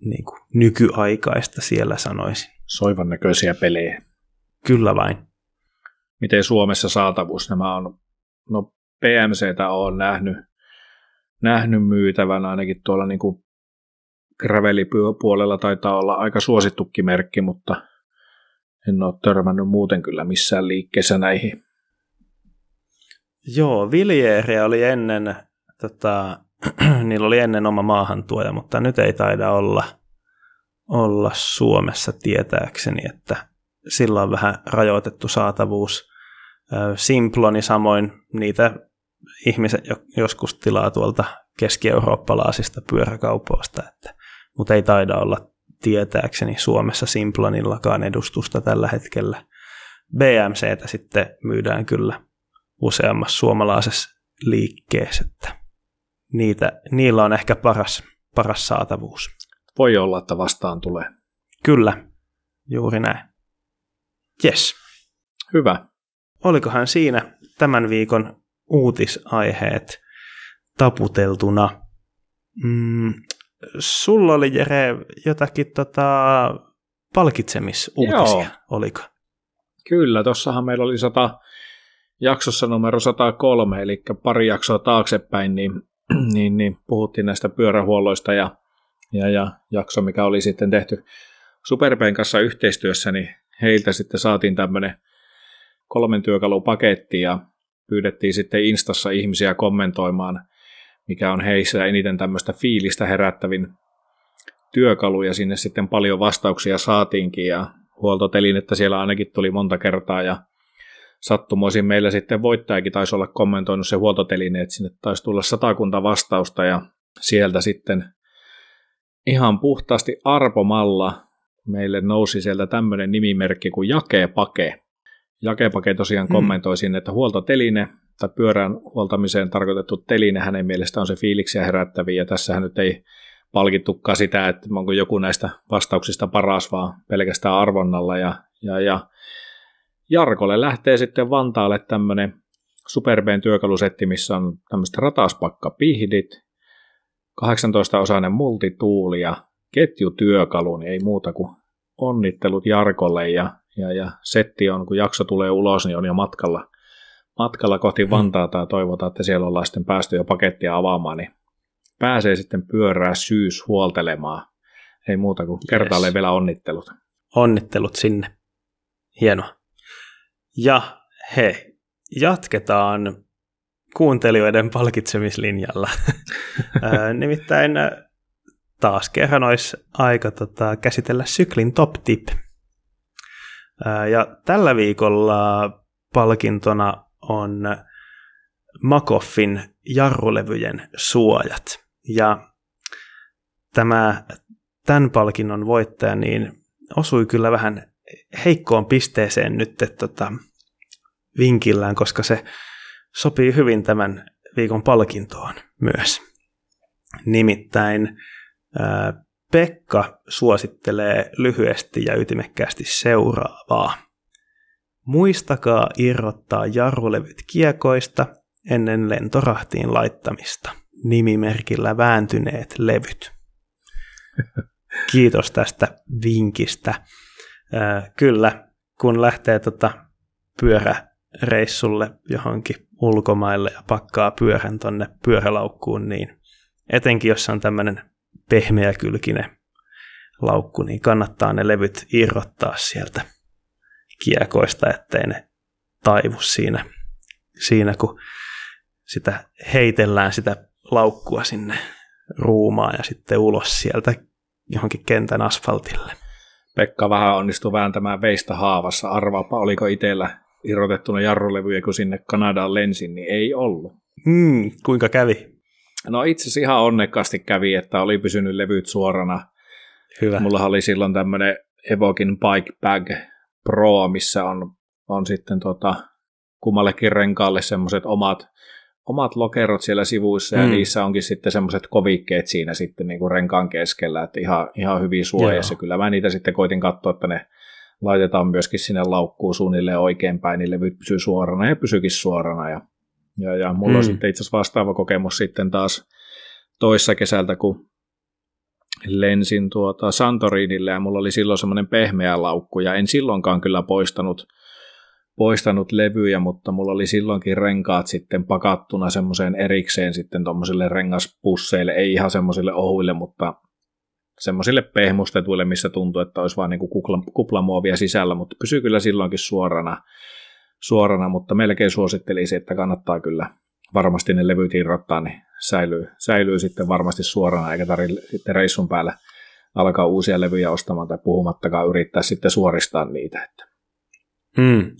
S1: niin kuin nykyaikaista siellä sanoisin.
S2: Soivan näköisiä pelejä.
S1: Kyllä vain.
S2: Miten Suomessa saatavuus nämä on? No PMCtä on nähnyt, nähnyt myytävän ainakin tuolla niin gravelipuolella taitaa olla aika suosittukin merkki, mutta en ole törmännyt muuten kyllä missään liikkeessä näihin.
S1: Joo, Viljeeriä oli ennen, tota, niillä oli ennen oma maahantuoja, mutta nyt ei taida olla, olla Suomessa tietääkseni, että sillä on vähän rajoitettu saatavuus. Simploni samoin niitä ihmiset joskus tilaa tuolta keski-eurooppalaisista pyöräkaupoista, että, mutta ei taida olla tietääkseni Suomessa Simplonillakaan edustusta tällä hetkellä. BMCtä sitten myydään kyllä useammassa suomalaisessa liikkeessä, että niitä, niillä on ehkä paras, paras saatavuus.
S2: Voi olla, että vastaan tulee.
S1: Kyllä, juuri näin. Yes.
S2: Hyvä.
S1: Olikohan siinä tämän viikon uutisaiheet taputeltuna? Mm, sulla oli Jere jotakin tota, palkitsemisuutisia, Joo. oliko?
S2: Kyllä, tuossahan meillä oli sata, jaksossa numero 103, eli pari jaksoa taaksepäin, niin, niin, niin puhuttiin näistä pyörähuolloista ja, ja, ja jakso, mikä oli sitten tehty Superpen kanssa yhteistyössä, niin heiltä sitten saatiin tämmöinen kolmen työkalun paketti ja pyydettiin sitten Instassa ihmisiä kommentoimaan – mikä on heissä eniten tämmöistä fiilistä herättävin työkalu, ja sinne sitten paljon vastauksia saatiinkin, ja huoltotelin, että siellä ainakin tuli monta kertaa, ja sattumoisin meillä sitten voittajakin taisi olla kommentoinut se huoltoteline, että sinne taisi tulla satakunta vastausta, ja sieltä sitten ihan puhtaasti arpomalla meille nousi sieltä tämmöinen nimimerkki kuin Jakepake. Jakepake tosiaan hmm. kommentoi sinne, että huoltoteline tai pyörän huoltamiseen tarkoitettu teline hänen mielestään on se fiiliksiä herättäviä, ja tässähän nyt ei palkittukaan sitä, että onko joku näistä vastauksista paras, vaan pelkästään arvonnalla, ja, ja, ja Jarkolle lähtee sitten Vantaalle tämmöinen Superbeen työkalusetti, missä on tämmöistä rataspakkapihdit, 18-osainen multituuli ja ketjutyökalu, niin ei muuta kuin onnittelut Jarkolle ja, ja, ja setti on, kun jakso tulee ulos, niin on jo matkalla matkalla kohti mm. Vantaata ja toivotaan, että siellä ollaan sitten päästy jo pakettia avaamaan, niin pääsee sitten pyörää syys huoltelemaan. Ei muuta kuin kertaalleen yes. vielä onnittelut.
S1: Onnittelut sinne. Hienoa. Ja he, jatketaan kuuntelijoiden palkitsemislinjalla. Nimittäin taas kerran olisi aika tota, käsitellä syklin top tip. Ja tällä viikolla palkintona on Makoffin jarrulevyjen suojat. Ja tämä tämän palkinnon voittaja niin osui kyllä vähän heikkoon pisteeseen nyt tota, vinkillään, koska se sopii hyvin tämän viikon palkintoon myös. Nimittäin ää, Pekka suosittelee lyhyesti ja ytimekkäästi seuraavaa. Muistakaa irrottaa jarrulevyt kiekoista ennen lentorahtiin laittamista. Nimimerkillä vääntyneet levyt. kiitos tästä vinkistä. Äh, kyllä, kun lähtee tota pyöräreissulle johonkin ulkomaille ja pakkaa pyörän tonne pyörälaukkuun, niin etenkin jos on tämmöinen pehmeäkylkinen laukku, niin kannattaa ne levyt irrottaa sieltä kiekoista, ettei ne taivu siinä, siinä kun sitä heitellään sitä laukkua sinne ruumaan ja sitten ulos sieltä johonkin kentän asfaltille.
S2: Pekka vähän onnistui vääntämään veistä haavassa. Arvaapa, oliko itsellä irrotettuna jarrulevyjä, kun sinne Kanadaan lensin, niin ei ollut.
S1: Hmm, kuinka kävi?
S2: No itse asiassa ihan onnekkaasti kävi, että oli pysynyt levyt suorana. Hyvä. Mulla oli silloin tämmöinen Evokin Bike Bag Pro, missä on, on sitten tota, kummallekin renkaalle semmoiset omat, omat lokerot siellä sivuissa, mm. ja niissä onkin sitten semmoiset kovikkeet siinä sitten niin kuin renkaan keskellä, että ihan, ihan hyvin suojassa. Joo. Kyllä mä niitä sitten koitin katsoa, että ne laitetaan myöskin sinne laukkuun suunnilleen oikein päin, niin levyt pysyy suorana ja pysyykin suorana. Ja, ja, ja mulla mm. on sitten itse asiassa vastaava kokemus sitten taas toissa kesältä, kun lensin tuota Santorinille ja mulla oli silloin semmoinen pehmeä laukku ja en silloinkaan kyllä poistanut, poistanut levyjä, mutta mulla oli silloinkin renkaat sitten pakattuna semmoiseen erikseen sitten tuommoisille rengaspusseille, ei ihan semmoisille ohuille, mutta semmoisille pehmustetuille, missä tuntuu, että olisi vain niin kupla, kuplamuovia sisällä, mutta pysyy kyllä silloinkin suorana, suorana mutta melkein suosittelisin, että kannattaa kyllä varmasti ne levyt irrottaa, niin säilyy, säilyy sitten varmasti suorana, eikä tarvitse sitten reissun päällä alkaa uusia levyjä ostamaan tai puhumattakaan yrittää sitten suoristaa niitä. Että.
S1: Hmm.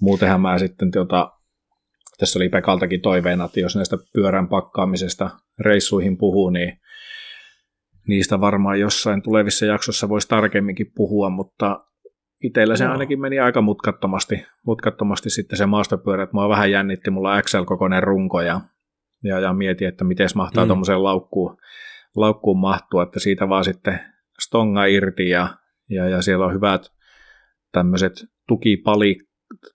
S2: Muutenhan mä sitten, tota, tässä oli Pekaltakin toiveena, että jos näistä pyörän pakkaamisesta reissuihin puhuu, niin niistä varmaan jossain tulevissa jaksossa voisi tarkemminkin puhua, mutta itsellä se no. ainakin meni aika mutkattomasti, mutkattomasti sitten se maastopyörä, että mua vähän jännitti, mulla XL-kokoinen runko ja, ja, ja mietin, että miten mahtaa mm. tuommoiseen laukkuun, laukkuun mahtua, että siitä vaan sitten stonga irti ja, ja, ja siellä on hyvät tämmöiset tukipali,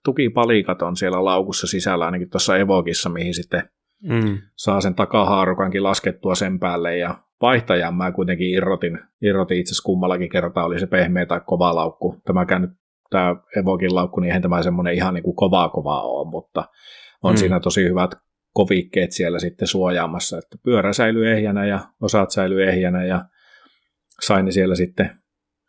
S2: tukipalikat on siellä laukussa sisällä, ainakin tuossa Evokissa, mihin sitten mm. saa sen takahaarukankin laskettua sen päälle ja vaihtajan mä kuitenkin irrotin, irrotin itse asiassa kummallakin kertaa, oli se pehmeä tai kova laukku. Tämäkään nyt, tämä Evokin laukku, niin eihän tämä semmoinen ihan niin kuin kovaa kovaa ole, mutta on mm. siinä tosi hyvät kovikkeet siellä sitten suojaamassa, että pyörä säilyy ehjänä ja osat säilyy ehjänä ja sain siellä sitten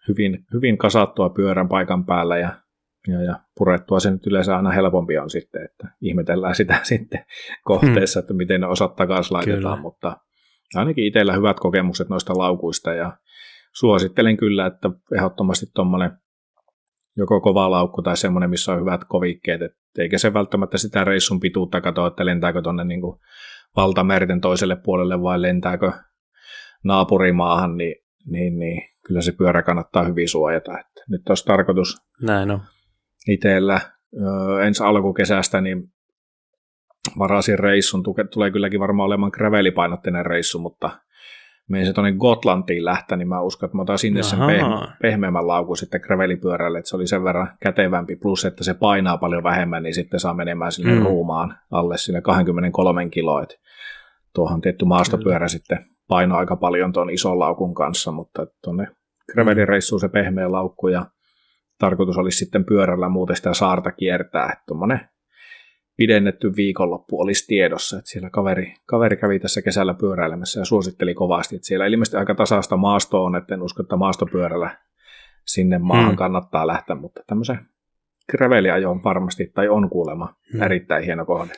S2: hyvin, hyvin kasattua pyörän paikan päällä ja, ja, ja purettua se nyt yleensä aina helpompi on sitten, että ihmetellään sitä sitten kohteessa, mm. että miten ne osat takaisin laitetaan, Kyllä. mutta ainakin itsellä hyvät kokemukset noista laukuista ja suosittelen kyllä, että ehdottomasti tuommoinen joko kova laukku tai semmoinen, missä on hyvät kovikkeet, et eikä se välttämättä sitä reissun pituutta katso, että lentääkö tuonne niin valtamerten toiselle puolelle vai lentääkö naapurimaahan, niin, niin, niin kyllä se pyörä kannattaa hyvin suojata. Että nyt olisi tarkoitus
S1: Näin on.
S2: itsellä ensi alkukesästä niin varasin reissun. Tulee kylläkin varmaan olemaan gravelipainotteinen reissu, mutta menin se tuonne Gotlantiin lähteä, niin mä uskon, että mä otan sinne Jaha. sen peh- pehmeämmän laukun sitten gravelipyörälle, että se oli sen verran kätevämpi, plus että se painaa paljon vähemmän, niin sitten saa menemään sinne mm. ruumaan alle sinne 23 kiloa. tuohon tietty maastopyörä mm. sitten painaa aika paljon tuon ison laukun kanssa, mutta tuonne gravelireissuun se pehmeä laukku ja tarkoitus olisi sitten pyörällä muuten sitä saarta kiertää, että tuommoinen pidennetty viikonloppu olisi tiedossa, että siellä kaveri, kaveri kävi tässä kesällä pyöräilemässä ja suositteli kovasti, että siellä ilmeisesti aika tasaista maastoa on, että en usko, että maastopyörällä sinne maahan hmm. kannattaa lähteä, mutta tämmöisen graveliajoon varmasti, tai on kuulema hmm. erittäin hieno kohde.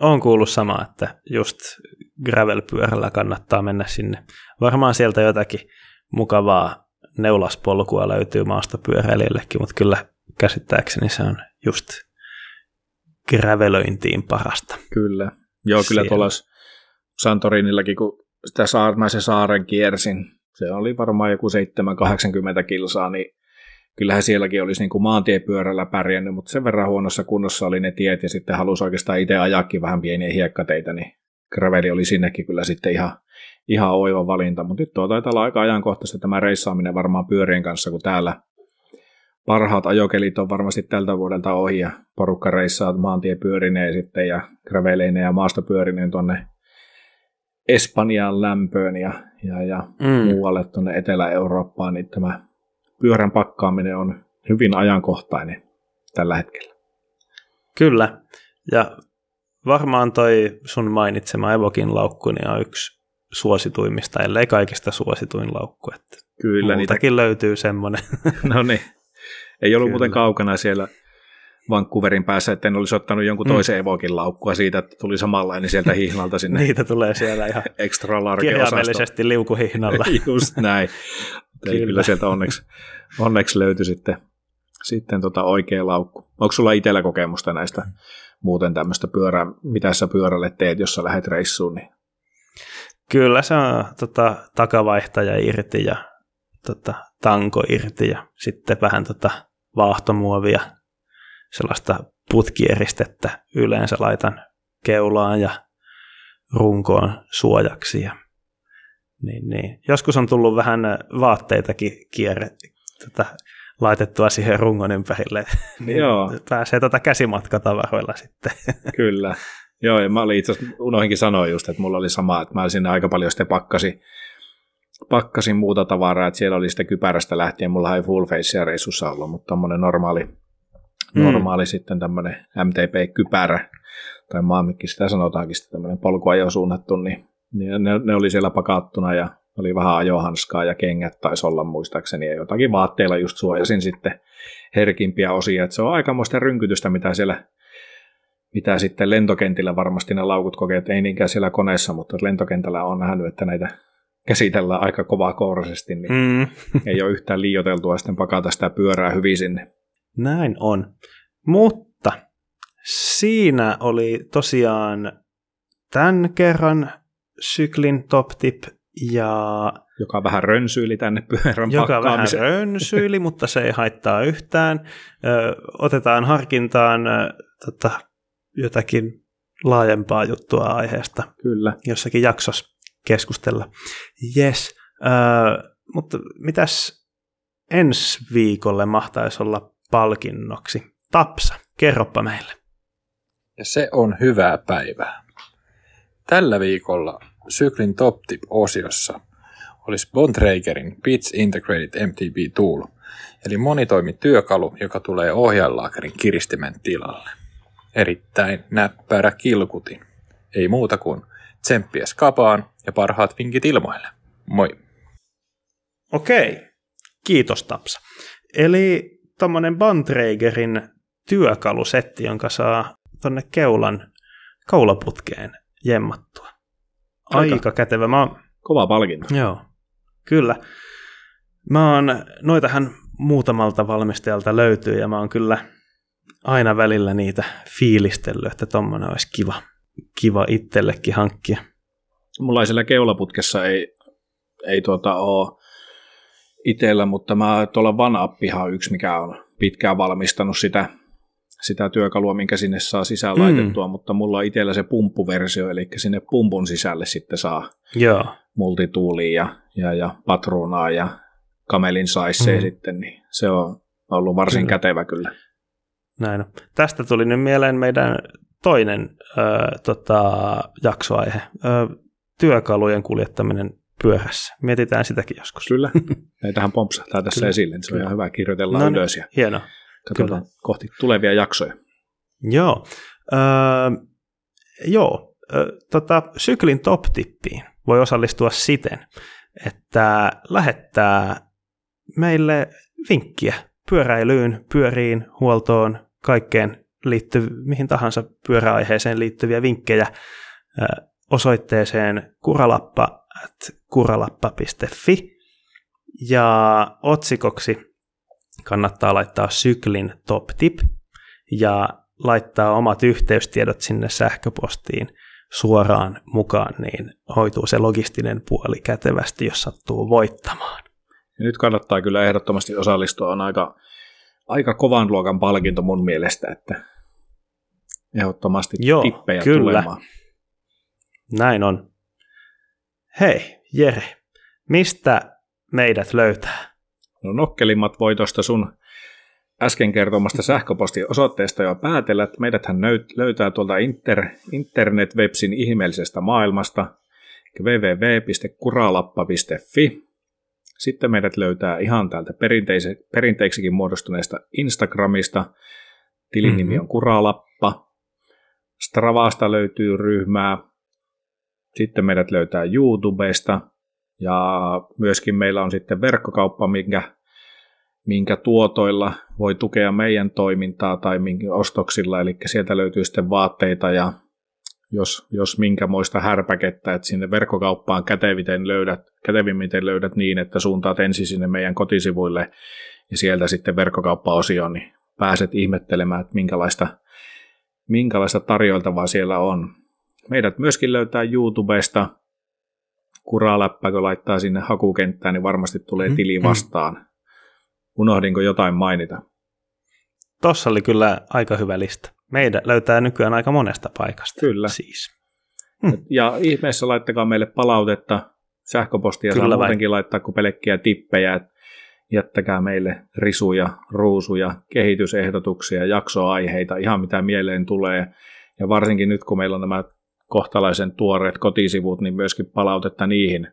S1: On kuullut sama, että just gravelpyörällä kannattaa mennä sinne. Varmaan sieltä jotakin mukavaa neulaspolkua löytyy maastopyöräilijällekin, mutta kyllä käsittääkseni se on just gravelöintiin parasta.
S2: Kyllä. Joo, Siellä. kyllä tuolla Santorinillakin, kun sitä saar, mä se saaren kiersin, se oli varmaan joku 7-80 kilsaa, niin kyllähän sielläkin olisi niin kuin maantiepyörällä pärjännyt, mutta sen verran huonossa kunnossa oli ne tiet ja sitten halusi oikeastaan itse ajakin vähän pieniä hiekkateitä, niin graveli oli sinnekin kyllä sitten ihan, ihan oiva valinta, mutta nyt tuo taitaa olla aika ajankohtaista tämä reissaaminen varmaan pyörien kanssa, kun täällä parhaat ajokelit on varmasti tältä vuodelta ohi ja porukka reissaa maantie pyörineen sitten ja graveleineen ja maastopyörineen tuonne Espanjaan lämpöön ja, ja, ja mm. muualle tuonne Etelä-Eurooppaan, niin tämä pyörän pakkaaminen on hyvin ajankohtainen tällä hetkellä.
S1: Kyllä, ja varmaan toi sun mainitsema Evokin laukku niin on yksi suosituimmista, ellei kaikista suosituin laukku. Että Kyllä. Muutakin niitä... löytyy semmoinen.
S2: no niin. Ei ollut Kyllä. muuten kaukana siellä Vancouverin päässä, että en olisi ottanut jonkun mm. toisen mm. Evokin laukkua siitä, että tuli samanlainen sieltä hihnalta sinne.
S1: Niitä tulee siellä ihan
S2: extra large
S1: kirjaimellisesti liukuhihnalla.
S2: Just näin. Kyllä. kyllä sieltä onneksi, onneksi löytyi sitten, sitten tota oikea laukku. Onko sulla itsellä kokemusta näistä muuten tämmöistä pyörää, mitä sä pyörälle teet, jos sä lähdet reissuun? Niin...
S1: Kyllä se on tota, takavaihtaja irti ja tota, tanko irti ja sitten vähän tota, vaahtomuovia, sellaista putkieristettä yleensä laitan keulaan ja runkoon suojaksi. Ja, niin, niin. Joskus on tullut vähän vaatteitakin kierre, tota, laitettua siihen rungon ympärille, niin Joo. pääsee tota käsimatkatavaroilla sitten.
S2: Kyllä. Joo, ja mä olin itse asiassa, unohinkin sanoa just, että mulla oli sama, että mä sinne aika paljon sitten pakkasin, pakkasin muuta tavaraa, että siellä oli sitten kypärästä lähtien, mulla ei full face reissussa ollut, mutta tämmöinen normaali, mm. normaali sitten tämmöinen MTP-kypärä, tai maamikki sitä sanotaankin, sitten tämmöinen polkuajo suunnattu, niin, niin ne, ne, oli siellä pakattuna ja oli vähän ajohanskaa ja kengät taisi olla muistaakseni. Ja jotakin vaatteilla just suojasin sitten herkimpiä osia, että se on aikamoista rynkytystä, mitä siellä mitä sitten lentokentillä varmasti ne laukut kokee, että ei niinkään siellä koneessa, mutta lentokentällä on nähnyt, että näitä käsitellään aika kovaa kourisesti, niin mm. ei ole yhtään liioteltua sitten pakata sitä pyörää hyvin sinne.
S1: Näin on. Mutta siinä oli tosiaan tämän kerran syklin top tip ja...
S2: Joka vähän rönsyili tänne pyörän
S1: Joka vähän rönsyili, mutta se ei haittaa yhtään. Ö, otetaan harkintaan ö, tota, jotakin laajempaa juttua aiheesta.
S2: Kyllä.
S1: Jossakin jaksossa keskustella. Yes. Ö, mutta mitäs ensi viikolle mahtaisi olla palkinnoksi? Tapsa, kerropa meille.
S3: Ja se on hyvää päivää. Tällä viikolla syklin top tip-osiossa olisi Bontragerin Bits Integrated MTB Tool, eli monitoimityökalu, joka tulee ohjainlaakerin kiristimen tilalle. Erittäin näppärä kilkutin. Ei muuta kuin tsemppiä skapaan ja parhaat vinkit ilmoille. Moi!
S1: Okei, kiitos Tapsa. Eli tuommoinen Bontragerin työkalusetti, jonka saa tonne keulan kaulaputkeen jemmattua. Aika, Aika kätevä. Mä oon,
S2: Kova palkinto.
S1: Joo, kyllä. Mä oon, noitahan muutamalta valmistajalta löytyy ja mä oon kyllä aina välillä niitä fiilistellyt, että tommonen olisi kiva, kiva itsellekin hankkia.
S2: Mulla siellä keulaputkessa ei, ei tuota ole itsellä, mutta mä tuolla Vanappihan on yksi, mikä on pitkään valmistanut sitä sitä työkalua, minkä sinne saa sisään mm. laitettua, mutta mulla on itsellä se pumppuversio, eli sinne pumpun sisälle sitten saa Joo. multituulia ja, ja, ja patruunaa ja kamelin saissee mm. sitten, niin se on ollut varsin kyllä. kätevä kyllä.
S1: Näin on. Tästä tuli nyt mieleen meidän toinen ö, tota, jaksoaihe, ö, työkalujen kuljettaminen pyörässä. Mietitään sitäkin joskus.
S2: Kyllä, tähän pompsahtaa tässä Kyllä. esille, niin se on ihan hyvä, kirjoitella no, niin, ylös. Ja...
S1: Hienoa.
S2: Katsotaan Kyllä. kohti tulevia jaksoja.
S1: Joo. Öö, joo. Ö, tota, syklin top-tippiin voi osallistua siten, että lähettää meille vinkkiä pyöräilyyn, pyöriin, huoltoon, kaikkeen liittyy, mihin tahansa pyöräaiheeseen liittyviä vinkkejä osoitteeseen kuralappa at kuralappa.fi ja otsikoksi kannattaa laittaa syklin top tip ja laittaa omat yhteystiedot sinne sähköpostiin suoraan mukaan, niin hoituu se logistinen puoli kätevästi, jos sattuu voittamaan.
S2: Ja nyt kannattaa kyllä ehdottomasti osallistua, on aika, aika kovan luokan palkinto mun mielestä, että ehdottomasti Joo, tippejä kyllä. tulemaan.
S1: Näin on. Hei, Jere, mistä meidät löytää?
S2: No nokkelimmat voi tuosta sun äsken kertomasta sähköpostiosoitteesta jo päätellä, että meidät hän löytää tuolta inter, internet-websin ihmeellisestä maailmasta, www.kuralappa.fi. Sitten meidät löytää ihan täältä perinteise- perinteiksikin muodostuneesta Instagramista. Tilin nimi mm-hmm. on Kuralappa. Stravasta löytyy ryhmää. Sitten meidät löytää YouTubesta. Ja myöskin meillä on sitten verkkokauppa, minkä, minkä tuotoilla voi tukea meidän toimintaa tai minkä ostoksilla. Eli sieltä löytyy sitten vaatteita ja jos, jos minkämoista härpäkettä, että sinne verkkokauppaan käteviten löydät, kätevimmiten löydät niin, että suuntaat ensin sinne meidän kotisivuille ja sieltä sitten verkkokauppaosioon, niin pääset ihmettelemään, että minkälaista, minkälaista tarjoiltavaa siellä on. Meidät myöskin löytää YouTubesta. Kuraläppä, kun laittaa sinne hakukenttään, niin varmasti tulee mm-hmm. tili vastaan. Unohdinko jotain mainita?
S1: Tossa oli kyllä aika hyvä lista. Meidän löytää nykyään aika monesta paikasta.
S2: Kyllä.
S1: Siis.
S2: Ja ihmeessä laittakaa meille palautetta. Sähköpostia Kyllä saa muutenkin laittaa kuin pelkkiä tippejä. Jättäkää meille risuja, ruusuja, kehitysehdotuksia, jaksoaiheita, ihan mitä mieleen tulee. Ja varsinkin nyt, kun meillä on nämä kohtalaisen tuoreet kotisivut, niin myöskin palautetta niihin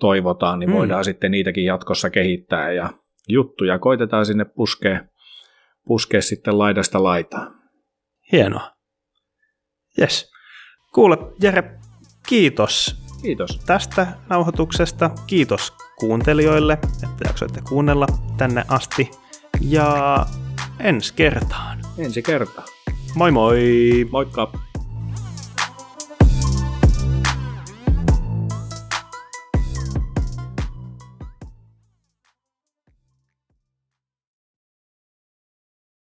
S2: toivotaan, niin hmm. voidaan sitten niitäkin jatkossa kehittää ja juttuja koitetaan sinne puskea, puskea sitten laidasta laitaan.
S1: Hienoa. Yes. Kuule, Jere, kiitos.
S2: Kiitos.
S1: Tästä nauhoituksesta. Kiitos kuuntelijoille, että jaksoitte kuunnella tänne asti. Ja ensi kertaan.
S2: Ensi kertaan.
S1: Moi moi.
S2: Moikka.